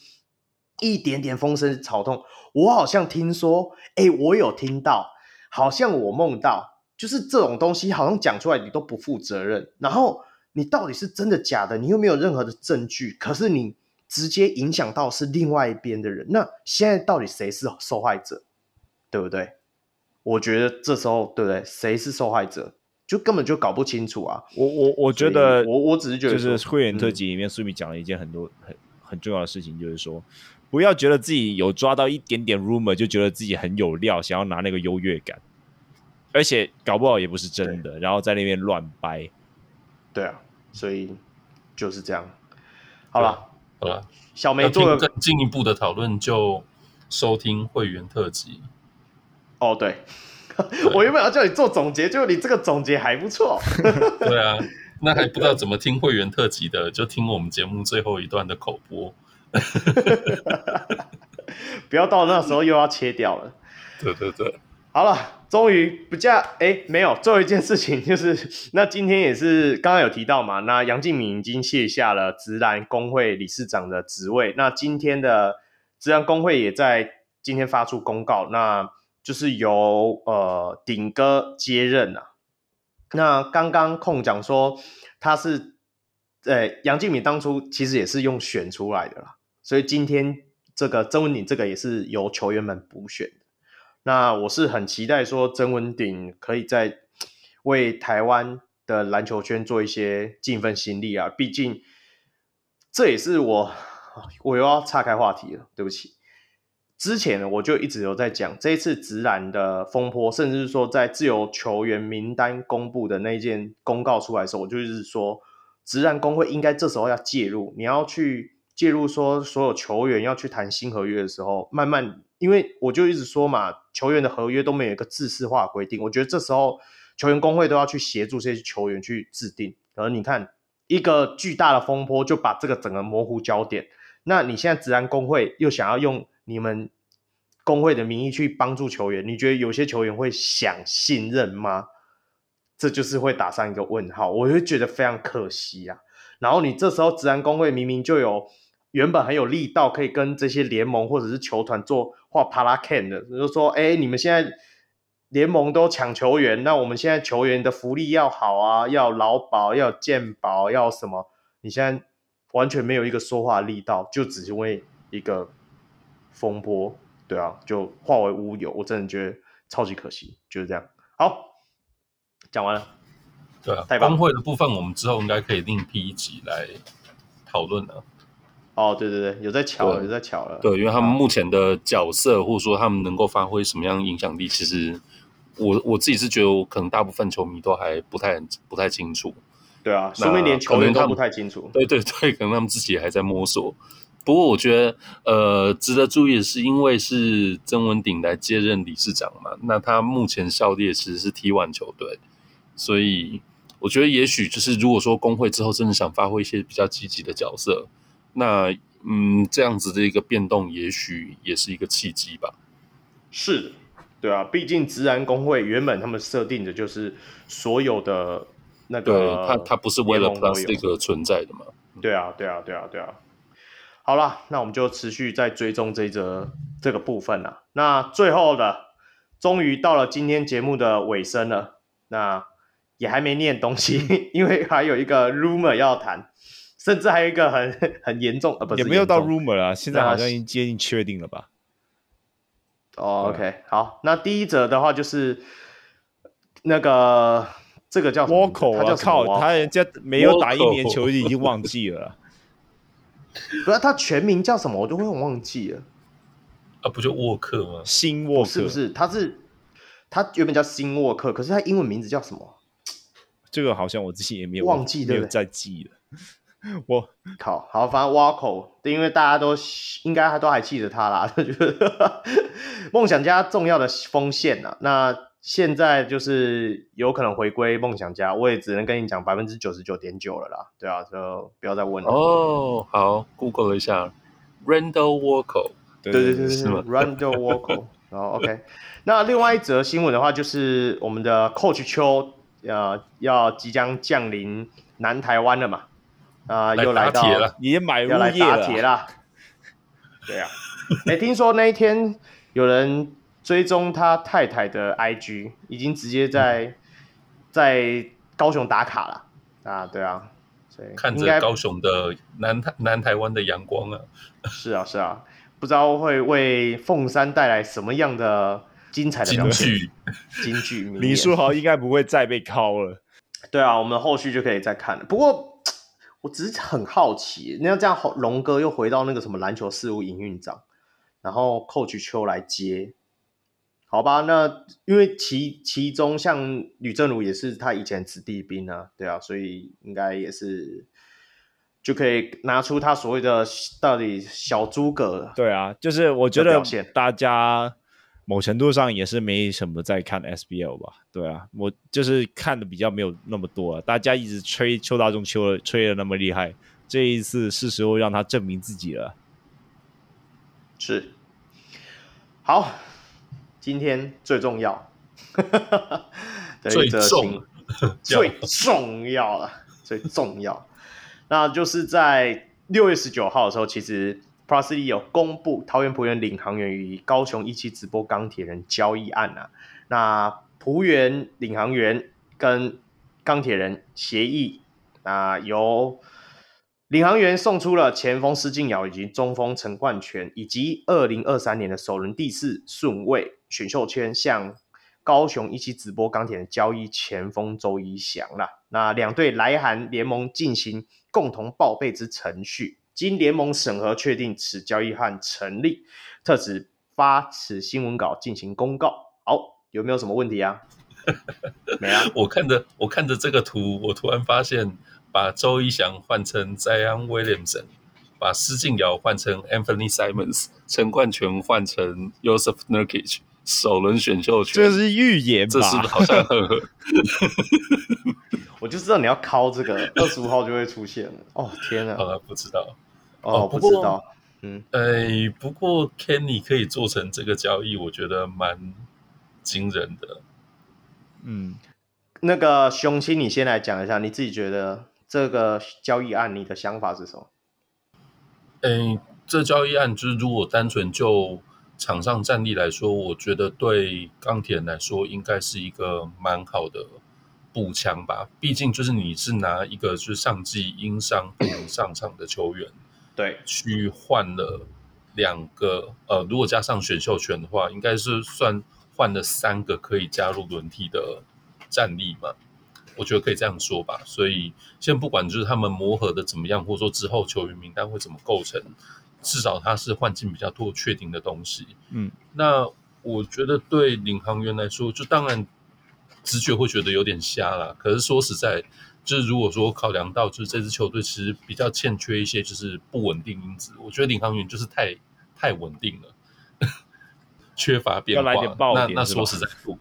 [SPEAKER 1] 一点点风声草动，我好像听说，哎、欸，我有听到，好像我梦到，就是这种东西，好像讲出来你都不负责任，然后你到底是真的假的，你又没有任何的证据，可是你直接影响到是另外一边的人，那现在到底谁是受害者，对不对？我觉得这时候，对不对？谁是受害者，就根本就搞不清楚啊！
[SPEAKER 2] 我我我觉得，
[SPEAKER 1] 我我只是觉得，
[SPEAKER 2] 就是会员特辑里面苏米讲了一件很多很很重要的事情，就是说。不要觉得自己有抓到一点点 rumor 就觉得自己很有料，想要拿那个优越感，而且搞不好也不是真的，然后在那边乱掰。
[SPEAKER 1] 对啊，所以就是这样。好了，
[SPEAKER 3] 好了，
[SPEAKER 1] 小梅做了
[SPEAKER 3] 更进一步的讨论，就收听会员特辑。
[SPEAKER 1] 哦，对，我原本要叫你做总结，就你这个总结还不错。
[SPEAKER 3] 对啊，那还不知道怎么听会员特辑的，就听我们节目最后一段的口播。
[SPEAKER 1] 不要到那时候又要切掉了。
[SPEAKER 3] 对对对，
[SPEAKER 1] 好了，终于不加哎，没有，最后一件事情就是，那今天也是刚刚有提到嘛，那杨敬敏已经卸下了直男工会理事长的职位，那今天的职男工会也在今天发出公告，那就是由呃顶哥接任啊。那刚刚控讲说他是，呃，杨敬敏当初其实也是用选出来的啦。所以今天这个曾文鼎这个也是由球员们补选的，那我是很期待说曾文鼎可以在为台湾的篮球圈做一些尽一份心力啊，毕竟这也是我我又要岔开话题了，对不起。之前我就一直有在讲这一次职篮的风波，甚至是说在自由球员名单公布的那件公告出来的时候，我就是说职篮工会应该这时候要介入，你要去。介入说，所有球员要去谈新合约的时候，慢慢，因为我就一直说嘛，球员的合约都没有一个制式化规定，我觉得这时候球员工会都要去协助这些球员去制定。而你看，一个巨大的风波就把这个整个模糊焦点，那你现在职篮工会又想要用你们工会的名义去帮助球员，你觉得有些球员会想信任吗？这就是会打上一个问号，我会觉得非常可惜啊。然后你这时候职篮工会明明就有。原本很有力道，可以跟这些联盟或者是球团做画 para can 的，就是说，哎，你们现在联盟都抢球员，那我们现在球员的福利要好啊，要劳保，要健保，要什么？你现在完全没有一个说话力道，就只是因为一个风波，对啊，就化为乌有。我真的觉得超级可惜，就是这样。好，讲完了。
[SPEAKER 3] 对啊，工会的部分我们之后应该可以另辟一集来讨论了。
[SPEAKER 1] 哦，对对对，有在瞧了，有在瞧了。
[SPEAKER 3] 对，因为他们目前的角色，或者说他们能够发挥什么样影响力，其实。我我自己是觉得，我可能大部分球迷都还不太不太清楚。
[SPEAKER 1] 对啊，说明连球员都不太清楚。
[SPEAKER 3] 对对对，可能他们自己也还在摸索。不过我觉得，呃，值得注意的是，因为是曾文鼎来接任理事长嘛，那他目前效力其实是 T1 球队，所以我觉得也许就是如果说工会之后真的想发挥一些比较积极的角色，那嗯，这样子的一个变动，也许也是一个契机吧。
[SPEAKER 1] 是。对啊，毕竟职篮工会原本他们设定的就是所有的那个，
[SPEAKER 3] 对，他他不是为了 Plus 这个存在的嘛？
[SPEAKER 1] 对啊，对啊，对啊，对啊。好了，那我们就持续在追踪这一则这个部分了。那最后的，终于到了今天节目的尾声了。那也还没念东西，因为还有一个 rumor 要谈，甚至还有一个很 很严重，呃，不是
[SPEAKER 2] 也没有到 rumor 啊，现在好像已经接近确定了吧？
[SPEAKER 1] 哦、oh，OK，好，那第一则的话就是那个这个叫什么
[SPEAKER 2] ？Walker，他叫靠，他人家没有打一年球已经忘记了。
[SPEAKER 1] 不是他全名叫什么？我都会忘记了。
[SPEAKER 3] 啊，不就沃克吗？
[SPEAKER 2] 新沃克
[SPEAKER 1] 是不是？他是他原本叫新沃克，可是他英文名字叫什么？
[SPEAKER 2] 这个好像我之前也没有
[SPEAKER 1] 忘记，
[SPEAKER 2] 没有再记了。我
[SPEAKER 1] 靠，好，反正挖口，因为大家都应该还都还记得他啦。就 梦想家重要的锋线啊，那现在就是有可能回归梦想家，我也只能跟你讲百分之九十九点九了啦。对啊，就不要再问了。
[SPEAKER 3] 哦，好，Google 了一下，Randall Walker，
[SPEAKER 1] 对对对对，是吗？Randall Walker，然后 OK。那另外一则新闻的话，就是我们的 Coach 邱呃要即将降临南台湾了嘛。啊、呃，又来到
[SPEAKER 3] 来了，
[SPEAKER 2] 也买物业
[SPEAKER 1] 要来打铁了。对啊，哎、欸，听说那一天有人追踪他太太的 IG，已经直接在、嗯、在高雄打卡了啊！对啊，所以
[SPEAKER 3] 看着高雄的南台南台湾的阳光啊，
[SPEAKER 1] 是啊是啊，不知道会为凤山带来什么样的精彩的。
[SPEAKER 3] 金句，
[SPEAKER 1] 金句，
[SPEAKER 2] 李书豪应该不会再被敲了。
[SPEAKER 1] 对啊，我们后续就可以再看了。不过。我只是很好奇，那这样龙哥又回到那个什么篮球事务营运长，然后 Coach 秋来接，好吧？那因为其其中像吕正如也是他以前子弟兵啊，对啊，所以应该也是就可以拿出他所谓的到底小诸葛。
[SPEAKER 2] 对啊，就是我觉得大家。某程度上也是没什么在看 SBL 吧，对啊，我就是看的比较没有那么多啊。大家一直吹邱大中秋了，吹的那么厉害，这一次是时候让他证明自己了。
[SPEAKER 1] 是，好，今天最重要，
[SPEAKER 3] 最重，
[SPEAKER 1] 最重要了，最重要，那就是在六月十九号的时候，其实。Plus 有公布桃园璞园领航员与高雄一期直播钢铁人交易案啊，那璞园领航员跟钢铁人协议啊，由领航员送出了前锋施晋尧以及中锋陈冠泉，以及二零二三年的首轮第四顺位选秀权向高雄一期直播钢铁人交易前锋周一翔了。那两队来函联盟进行共同报备之程序。经联盟审核，确定此交易案成立，特此发此新闻稿进行公告。好，有没有什么问题啊？没啊。
[SPEAKER 3] 我看着我看着这个图，我突然发现，把周一翔换成 Zion Williamson，把施敬尧换成 Anthony Simons，陈冠泉换成 Joseph Nurkic，首轮选秀权，
[SPEAKER 2] 这是预言吧？
[SPEAKER 3] 这是不是好像很合？
[SPEAKER 1] 我就知道你要敲这个，二十五号就会出现了。哦，天哪！
[SPEAKER 3] 好了，不知道。
[SPEAKER 1] 哦，不知道，嗯，
[SPEAKER 3] 哎，不过 Kenny 可以做成这个交易，我觉得蛮惊人的。
[SPEAKER 1] 嗯，那个熊青，你先来讲一下，你自己觉得这个交易案，你的想法是什么？
[SPEAKER 3] 哎，这交易案就是如果单纯就场上战力来说，我觉得对钢铁人来说应该是一个蛮好的步枪吧。毕竟就是你是拿一个就是上季因伤不能上场的球员，
[SPEAKER 1] 对，
[SPEAKER 3] 去换了两个呃，如果加上选秀权的话，应该是算换了三个可以加入轮替的战力嘛。我觉得可以这样说吧。所以先不管就是他们磨合的怎么样，或者说之后球员名单会怎么构成。至少他是换进比较多确定的东西，
[SPEAKER 2] 嗯，
[SPEAKER 3] 那我觉得对领航员来说，就当然直觉会觉得有点瞎啦。可是说实在，就是如果说考量到就是这支球队其实比较欠缺一些就是不稳定因子，我觉得领航员就是太太稳定了，缺乏变化。那那说实在赌，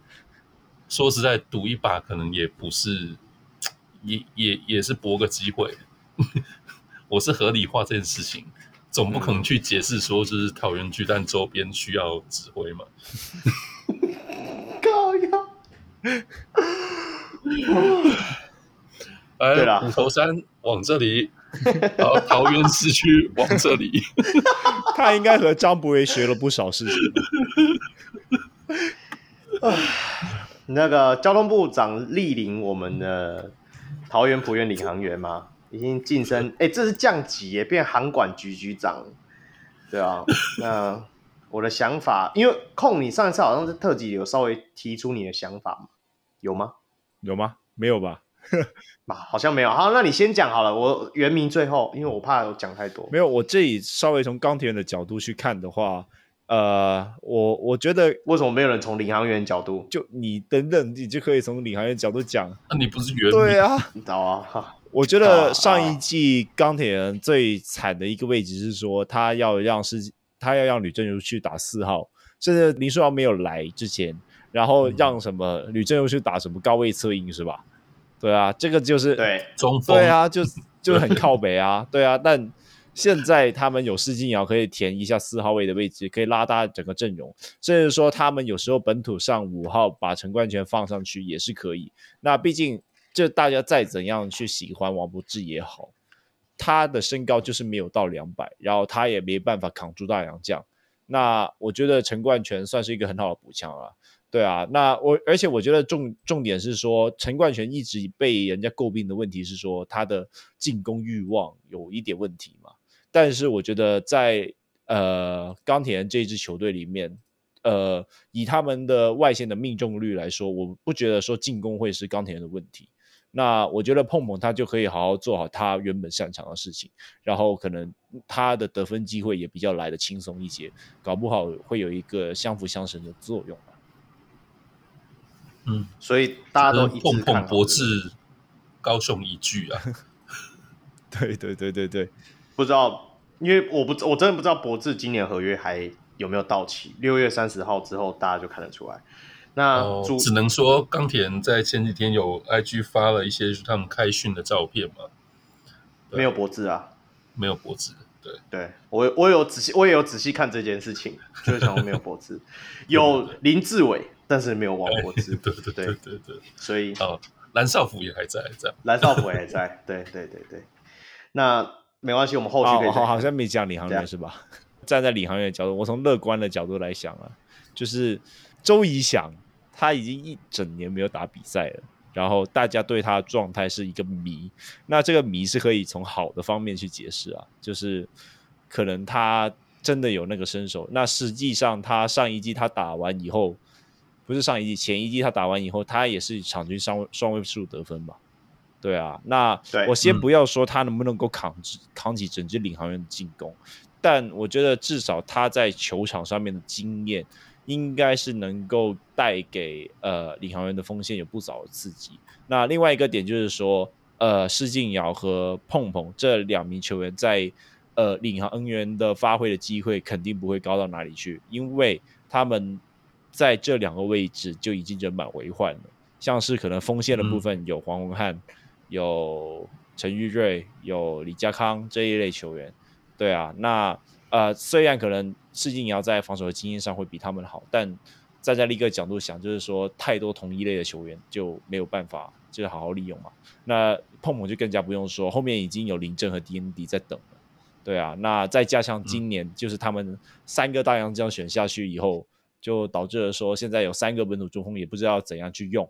[SPEAKER 3] 说实在赌一把可能也不是，也也也是搏个机会。我是合理化这件事情。总不可能去解释说，就是桃园巨蛋周边需要指挥嘛？
[SPEAKER 1] 高腰。
[SPEAKER 3] 对了，虎头山往这里，然后桃园市区往这里。
[SPEAKER 2] 他应该和张博伟学了不少事情。
[SPEAKER 1] 那个交通部长莅临我们的桃园璞园领航员吗？已经晋升，哎、欸，这是降级耶，变航管局局长，对啊。那我的想法，因为控你上一次好像是特辑有稍微提出你的想法嘛，有吗？
[SPEAKER 2] 有吗？没有吧？
[SPEAKER 1] 啊，好像没有。好，那你先讲好了，我原名最后，因为我怕我讲太多。
[SPEAKER 2] 没有，我这里稍微从钢铁人的角度去看的话，呃，我我觉得
[SPEAKER 1] 为什么没有人从领航员角度？
[SPEAKER 2] 就你等等，你就可以从领航员角度讲。
[SPEAKER 3] 那、啊、你不是原名？
[SPEAKER 2] 对啊，
[SPEAKER 1] 你知道啊。
[SPEAKER 2] 我觉得上一季钢铁人最惨的一个位置是说，他要让是，他要让吕正如去打四号，甚至林书豪没有来之前，然后让什么吕正如去打什么高位策应是吧？对啊，这个就是
[SPEAKER 1] 对
[SPEAKER 3] 中锋，
[SPEAKER 2] 对啊，就就很靠北啊，对啊。但现在他们有施晋尧可以填一下四号位的位置，可以拉大整个阵容，甚至说他们有时候本土上五号把陈冠全放上去也是可以。那毕竟。这大家再怎样去喜欢王柏志也好，他的身高就是没有到两百，然后他也没办法扛住大洋将。那我觉得陈冠全算是一个很好的补强了，对啊。那我而且我觉得重重点是说，陈冠全一直被人家诟病的问题是说他的进攻欲望有一点问题嘛。但是我觉得在呃钢铁人这支球队里面，呃以他们的外线的命中率来说，我不觉得说进攻会是钢铁人的问题。那我觉得碰碰他就可以好好做好他原本擅长的事情，然后可能他的得分机会也比较来得轻松一些，搞不好会有一个相辅相成的作用。
[SPEAKER 3] 嗯，
[SPEAKER 1] 所以大家都一
[SPEAKER 3] 碰碰博智高雄一句啊。
[SPEAKER 2] 对对对对对，
[SPEAKER 1] 不知道，因为我不我真的不知道博智今年合约还有没有到期，六月三十号之后大家就看得出来。那、哦、
[SPEAKER 3] 只能说钢铁人在前几天有 IG 发了一些他们开训的照片嘛，
[SPEAKER 1] 没有博智啊，
[SPEAKER 3] 没有博智，对。
[SPEAKER 1] 对，我我有仔细我也有仔细看这件事情，就是想没有博智，有林志伟，但是没有王柏智，
[SPEAKER 3] 对对对对对，对，
[SPEAKER 1] 所以
[SPEAKER 3] 哦，蓝少辅也还在，这样，
[SPEAKER 1] 蓝少辅也还在，对对对对，那没关系，我们后续可以、哦、
[SPEAKER 2] 好好像没讲领航员是吧？站在领航员的角度，我从乐观的角度来想啊，就是周怡翔。他已经一整年没有打比赛了，然后大家对他的状态是一个谜。那这个谜是可以从好的方面去解释啊，就是可能他真的有那个身手。那实际上他上一季他打完以后，不是上一季，前一季他打完以后，他也是场均双双位数得分嘛。对啊，那我先不要说他能不能够扛扛起整支领航员的进攻，但我觉得至少他在球场上面的经验。应该是能够带给呃领航员的锋线有不少的刺激。那另外一个点就是说，呃，施晋尧和碰碰这两名球员在呃领航恩员的发挥的机会肯定不会高到哪里去，因为他们在这两个位置就已经人满为患了。像是可能锋线的部分有黄文汉、嗯、有陈玉瑞、有李家康这一类球员，对啊，那。呃，虽然可能施晋尧在防守的经验上会比他们好，但站在另一个角度想，就是说太多同一类的球员就没有办法就是好好利用嘛。那碰碰就更加不用说，后面已经有林振和 DND 在等了，对啊，那再加上今年就是他们三个大洋这样选下去以后，嗯、就导致了说现在有三个本土中锋也不知道怎样去用。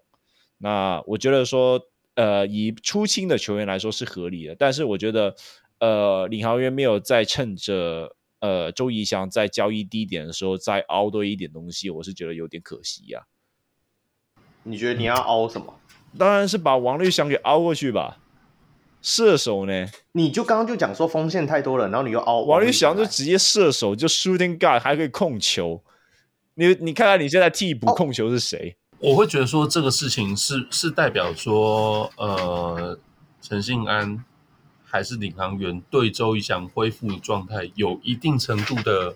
[SPEAKER 2] 那我觉得说，呃，以出清的球员来说是合理的，但是我觉得，呃，领航员没有在趁着呃周仪翔在交易低点的时候再凹多一点东西，我是觉得有点可惜呀、
[SPEAKER 1] 啊。你觉得你要凹什么？
[SPEAKER 2] 当然是把王律翔给凹过去吧。射手呢？
[SPEAKER 1] 你就刚刚就讲说锋线太多了，然后你又凹
[SPEAKER 2] 王律翔就直接射手，就 shooting guard 还可以控球。你你看看你现在替补控球是谁？
[SPEAKER 3] 我会觉得说这个事情是是代表说，呃，陈信安还是领航员对周仪翔恢复的状态有一定程度的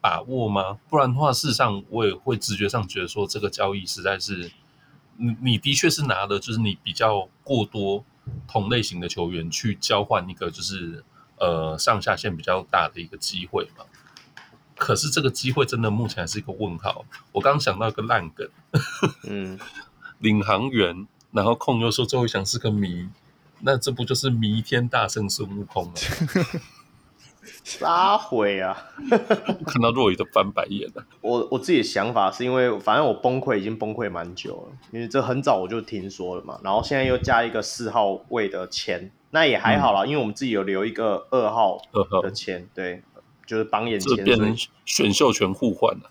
[SPEAKER 3] 把握吗？不然的话，事实上我也会直觉上觉得说这个交易实在是，你你的确是拿的就是你比较过多。同类型的球员去交换一个就是呃上下限比较大的一个机会嘛？可是这个机会真的目前还是一个问号。我刚想到一个烂梗，嗯，领航员，然后控又说周仪翔是个谜，那这不就是弥天大圣孙悟空吗？
[SPEAKER 1] 撒谎啊！
[SPEAKER 3] 看到若雨都翻白眼了。
[SPEAKER 1] 我我自己的想法是因为，反正我崩溃已经崩溃蛮久了，因为这很早我就听说了嘛。然后现在又加一个四号位的签，那也还好啦，嗯、因为我们自己有留一个二号的签，对，就是榜眼
[SPEAKER 3] 前，选秀权互换了。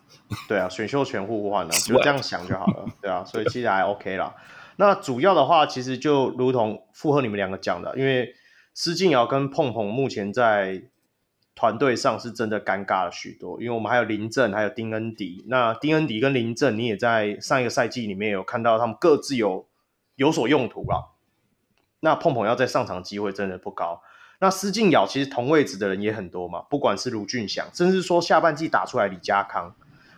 [SPEAKER 1] 对啊，选秀权互换了，就这样想就好了。对啊，所以其实还 OK 啦。那主要的话，其实就如同附和你们两个讲的，因为施静瑶跟碰碰目前在。团队上是真的尴尬了许多，因为我们还有林振，还有丁恩迪。那丁恩迪跟林振，你也在上一个赛季里面有看到他们各自有有所用途了。那碰碰要在上场机会真的不高。那施晋尧其实同位置的人也很多嘛，不管是卢俊祥，甚至说下半季打出来李家康，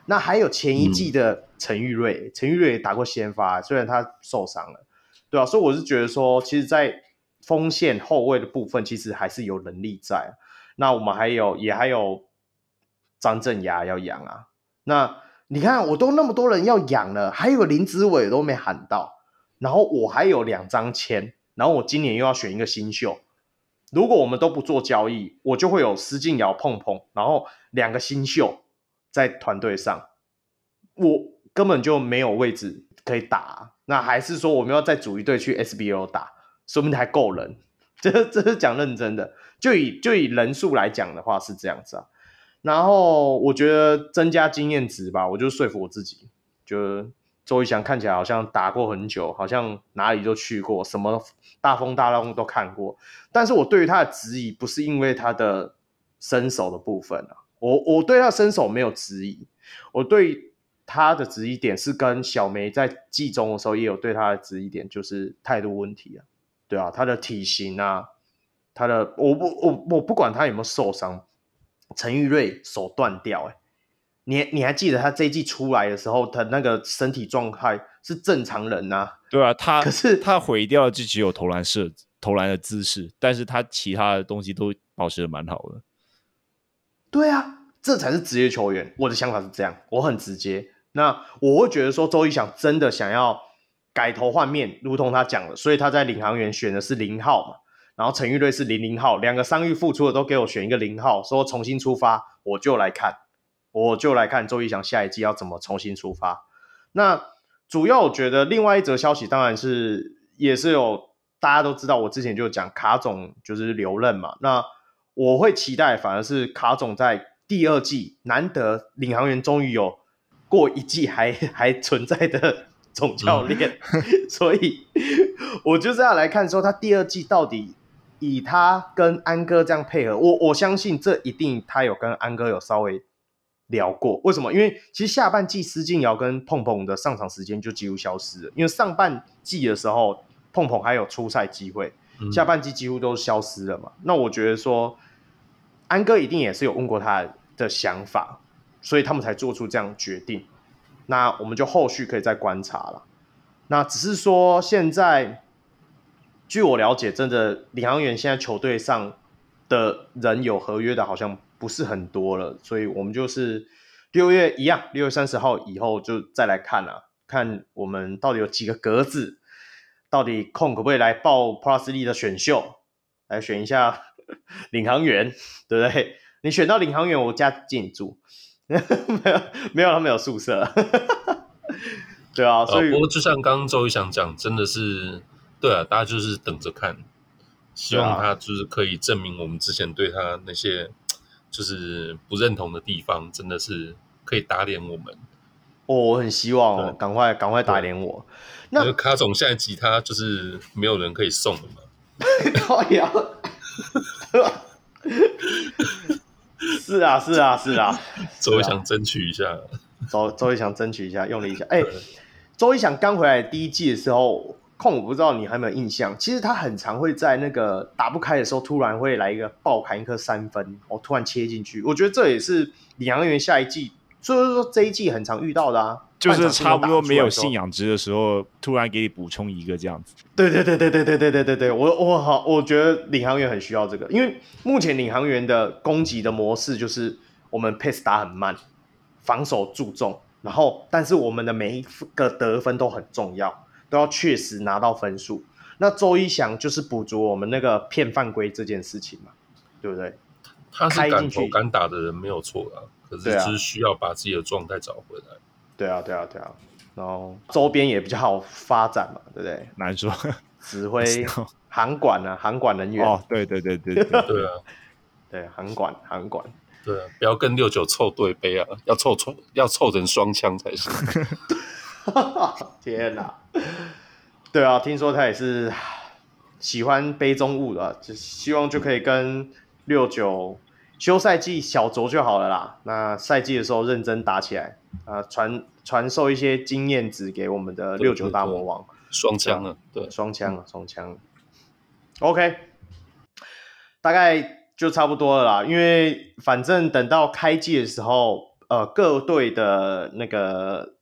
[SPEAKER 1] 那还有前一季的陈玉瑞，陈、嗯、玉瑞也打过先发，虽然他受伤了，对啊，所以我是觉得说，其实，在锋线后卫的部分，其实还是有能力在。那我们还有，也还有张镇衙要养啊。那你看，我都那么多人要养了，还有林子伟都没喊到。然后我还有两张签，然后我今年又要选一个新秀。如果我们都不做交易，我就会有施晋尧碰碰，然后两个新秀在团队上，我根本就没有位置可以打。那还是说我们要再组一队去 SBL 打，说不定还够人。这这是讲认真的。就以就以人数来讲的话是这样子啊，然后我觉得增加经验值吧，我就说服我自己，就周仪翔看起来好像打过很久，好像哪里都去过，什么大风大浪都看过，但是我对于他的质疑不是因为他的身手的部分啊，我我对他身手没有质疑，我对他的质疑点是跟小梅在季中的时候也有对他的质疑点，就是态度问题啊，对啊，他的体型啊。他的我不我我不管他有没有受伤，陈玉瑞手断掉哎、你你还记得他这一季出来的时候，他那个身体状态是正常人呐、啊？
[SPEAKER 2] 对啊，他可是他毁掉的就只有投篮射投篮的姿势，但是他其他的东西都保持的蛮好的。
[SPEAKER 1] 对啊，这才是职业球员。我的想法是这样，我很直接。那我会觉得说，周一翔真的想要改头换面，如同他讲的，所以他在领航员选的是零号嘛。然后陈玉瑞是零零号，两个伤愈复出的都给我选一个零号，说重新出发，我就来看，我就来看周仪翔下一季要怎么重新出发。那主要我觉得另外一则消息当然是也是有大家都知道，我之前就讲卡总就是留任嘛。那我会期待反而是卡总在第二季难得领航员终于有过一季还还存在的 总教练，嗯、所以我就是要来看说他第二季到底。以他跟安哥这样配合，我我相信这一定他有跟安哥有稍微聊过。为什么？因为其实下半季施晋尧跟碰碰的上场时间就几乎消失了。因为上半季的时候碰碰还有出赛机会，下半季几乎都消失了嘛。嗯、那我觉得说安哥一定也是有问过他的想法，所以他们才做出这样决定。那我们就后续可以再观察了。那只是说现在。据我了解，真的领航员现在球队上的人有合约的，好像不是很多了，所以我们就是六月一样，六月三十号以后就再来看了，看我们到底有几个格子，到底空可不可以来报 Plus 力的选秀，来选一下 领航员，对不对？你选到领航员，我加进你住，没有没有，他没有宿舍，对啊。所以、
[SPEAKER 3] 呃、不过就像刚刚周一翔讲，真的是对啊，大家就是等着看，希望他就是可以证明我们之前对他那些就是不认同的地方，真的是可以打脸我们。
[SPEAKER 1] 哦，我很希望哦，赶快赶快打脸我。
[SPEAKER 3] 那卡总现在吉他就是没有人可以送了嘛？
[SPEAKER 1] 哎呀，是啊是啊是啊，
[SPEAKER 3] 周一想争取一下，
[SPEAKER 1] 周周一想争取一下，用力一下。哎、欸，周一想刚回来第一季的时候，控我不知道你还有没有印象？其实他很常会在那个打不开的时候，突然会来一个爆砍一颗三分，哦，突然切进去。我觉得这也是领航员下一季。所以说这一季很常遇到的啊，
[SPEAKER 2] 就是差不多没有信仰值的时候，突然给你补充一个这样子。
[SPEAKER 1] 对对对对对对对对对对，我我好，我觉得领航员很需要这个，因为目前领航员的攻击的模式就是我们 pace 打很慢，防守注重，然后但是我们的每一个得分都很重要，都要确实拿到分数。那周一翔就是补足我们那个骗犯规这件事情嘛，对不对？
[SPEAKER 3] 他是敢投敢打的人没有错啊。可是只是需要把自己的状态找回来。
[SPEAKER 1] 对啊，对啊，对啊。然后周边也比较好发展嘛，对不对？
[SPEAKER 2] 难说。
[SPEAKER 1] 指挥 航管啊，航管人员。
[SPEAKER 2] 哦，对对对对对
[SPEAKER 3] 对啊，
[SPEAKER 1] 对航管航管。
[SPEAKER 3] 对啊，不要跟六九凑对杯啊，要凑凑要凑成双枪才行。
[SPEAKER 1] 天哪！对啊，听说他也是喜欢杯中物的，就希望就可以跟六九。休赛季小酌就好了啦，那赛季的时候认真打起来啊，传传授一些经验值给我们的六九大魔王，
[SPEAKER 3] 双枪啊，对，
[SPEAKER 1] 双枪啊，双枪。OK，大概就差不多了啦，因为反正等到开季的时候，呃，各队的那个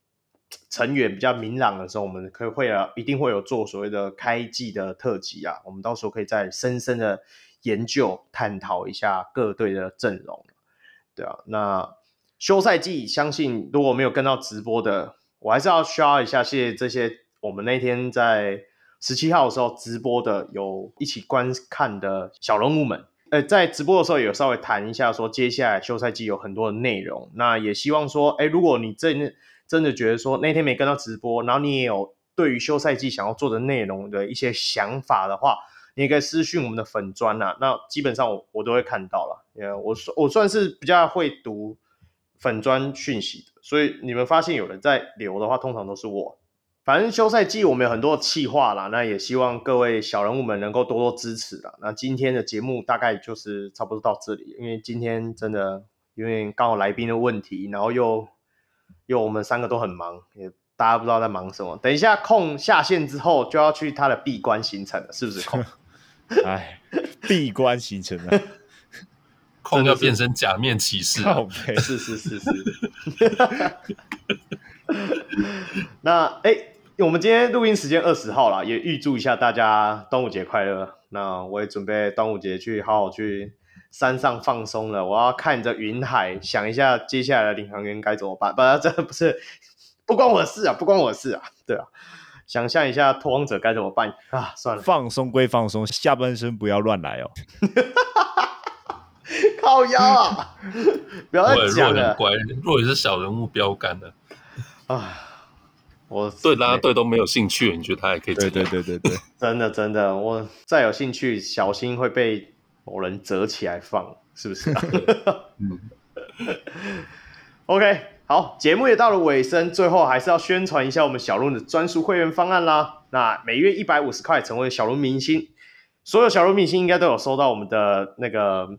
[SPEAKER 1] 成员比较明朗的时候，我们可以会啊，一定会有做所谓的开季的特辑啊，我们到时候可以再深深的。研究探讨一下各队的阵容，对啊，那休赛季相信如果没有跟到直播的，我还是要需要一下，谢谢这些我们那天在十七号的时候直播的，有一起观看的小人物们。呃，在直播的时候有稍微谈一下，说接下来休赛季有很多的内容，那也希望说，哎，如果你真真的觉得说那天没跟到直播，然后你也有对于休赛季想要做的内容的一些想法的话。你也可以私讯我们的粉砖呐，那基本上我我都会看到了，因为我算我算是比较会读粉砖讯息的，所以你们发现有人在留的话，通常都是我。反正休赛季我们有很多企划啦，那也希望各位小人物们能够多多支持啦。那今天的节目大概就是差不多到这里，因为今天真的因为刚好来宾的问题，然后又又我们三个都很忙，也大家不知道在忙什么。等一下空下线之后就要去他的闭关行程了，是不是空？
[SPEAKER 2] 哎，闭关行程了，
[SPEAKER 3] 空要变成假面骑士，
[SPEAKER 1] 是是是是。那哎、欸，我们今天录音时间二十号了，也预祝一下大家端午节快乐。那我也准备端午节去好好去山上放松了。我要看着云海，想一下接下来的领航员该怎么办。不，这不是不关我的事啊，不关我的事啊，对啊。想象一下拓荒者该怎么办啊？算了，
[SPEAKER 2] 放松归放松，下半身不要乱来哦。
[SPEAKER 1] 靠腰啊！不要再讲了。
[SPEAKER 3] 乖，若也是小人物标杆的
[SPEAKER 1] 啊，我
[SPEAKER 3] 对拉拉队都没有兴趣，你觉得他还可以？
[SPEAKER 2] 对对对对对，
[SPEAKER 1] 真的真的，我再有兴趣，小心会被某人折起来放，是不是？嗯。OK。好，节目也到了尾声，最后还是要宣传一下我们小鹿的专属会员方案啦。那每月一百五十块成为小鹿明星，所有小鹿明星应该都有收到我们的那个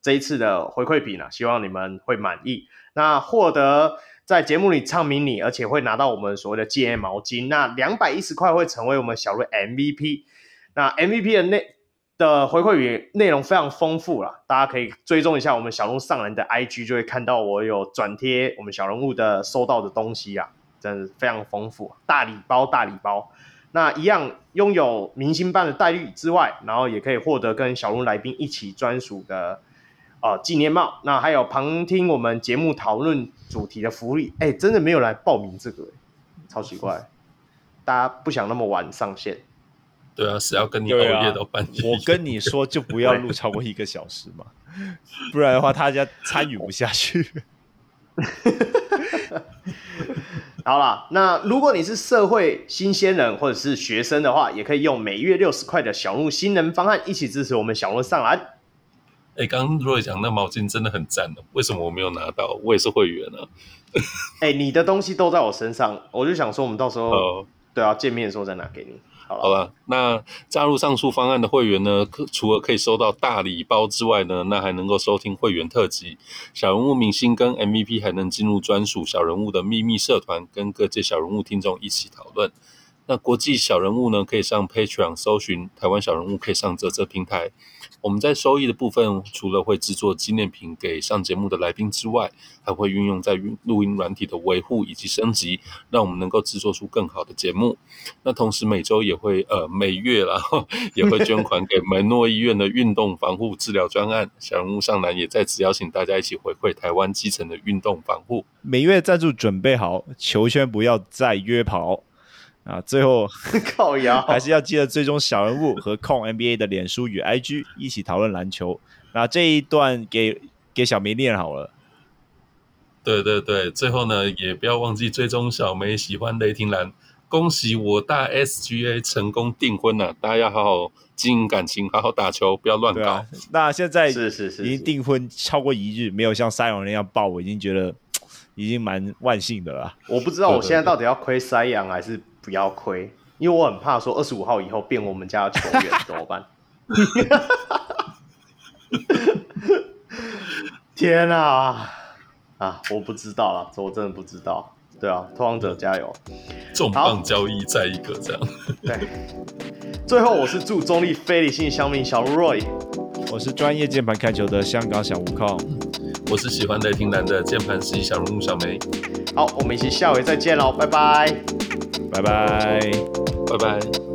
[SPEAKER 1] 这一次的回馈品啦，希望你们会满意。那获得在节目里唱名你，而且会拿到我们所谓的戒烟毛巾。那两百一十块会成为我们小鹿 MVP。那 MVP 的内的回馈语内容非常丰富啦，大家可以追踪一下我们小龙上人的 IG，就会看到我有转贴我们小人物的收到的东西啊，真的非常丰富，大礼包大礼包。那一样拥有明星般的待遇之外，然后也可以获得跟小龙来宾一起专属的呃纪念帽，那还有旁听我们节目讨论主题的福利。哎，真的没有来报名这个，超奇怪，大家不想那么晚上线。
[SPEAKER 3] 对啊，谁要跟你熬夜到半夜？
[SPEAKER 2] 啊、我跟你说，就不要录超过一个小时嘛，不然的话，大家参与不下去。
[SPEAKER 1] 好了，那如果你是社会新鲜人或者是学生的话，也可以用每月六十块的小鹿新人方案一起支持我们小鹿上篮。
[SPEAKER 3] 哎、欸，刚刚 Roy 讲那毛巾真的很赞的，为什么我没有拿到？我也是会员呢、啊。
[SPEAKER 1] 哎、欸，你的东西都在我身上，我就想说，我们到时候、oh. 对啊，见面的时候再拿给你。好了，
[SPEAKER 3] 那加入上述方案的会员呢，可除了可以收到大礼包之外呢，那还能够收听会员特辑，小人物明星跟 MVP 还能进入专属小人物的秘密社团，跟各界小人物听众一起讨论。那国际小人物呢，可以上 Patreon 搜寻台湾小人物，可以上这这平台。我们在收益的部分，除了会制作纪念品给上节目的来宾之外，还会运用在录音软体的维护以及升级，让我们能够制作出更好的节目。那同时每周也会呃每月然后也会捐 款给门诺医院的运动防护治疗专案。小人物上篮也在此邀请大家一起回馈台湾基层的运动防护。
[SPEAKER 2] 每月赞助准备好，球圈不要再约跑。啊，最后
[SPEAKER 1] 靠腰
[SPEAKER 2] 还是要记得追踪小人物和控 NBA 的脸书与 IG，一起讨论篮球。那这一段给给小梅念好了。
[SPEAKER 3] 对对对，最后呢，也不要忘记追踪小梅喜欢雷霆蓝。恭喜我大 SGA 成功订婚了，大家要好好经营感情，好好打球，不要乱搞。
[SPEAKER 2] 啊、那现在
[SPEAKER 1] 是是是，
[SPEAKER 2] 已经订婚超过一日，没有像赛扬那样爆，我已经觉得 已经蛮万幸的了。
[SPEAKER 1] 我不知道我现在到底要亏赛阳还是。不要亏，因为我很怕说二十五号以后变我们家的球员 怎么办？天啊！啊，我不知道了，这我真的不知道。对啊，拓荒者加油！
[SPEAKER 3] 重磅交易再一个这样。
[SPEAKER 1] 对，最后我是祝中立非理性小民小 Roy，
[SPEAKER 2] 我是专业键盘看球的香港小悟空，
[SPEAKER 3] 我是喜欢雷霆男的键盘师小人物小梅。
[SPEAKER 1] 好，我们一起下回再见喽，拜拜。
[SPEAKER 2] 拜拜，
[SPEAKER 3] 拜拜。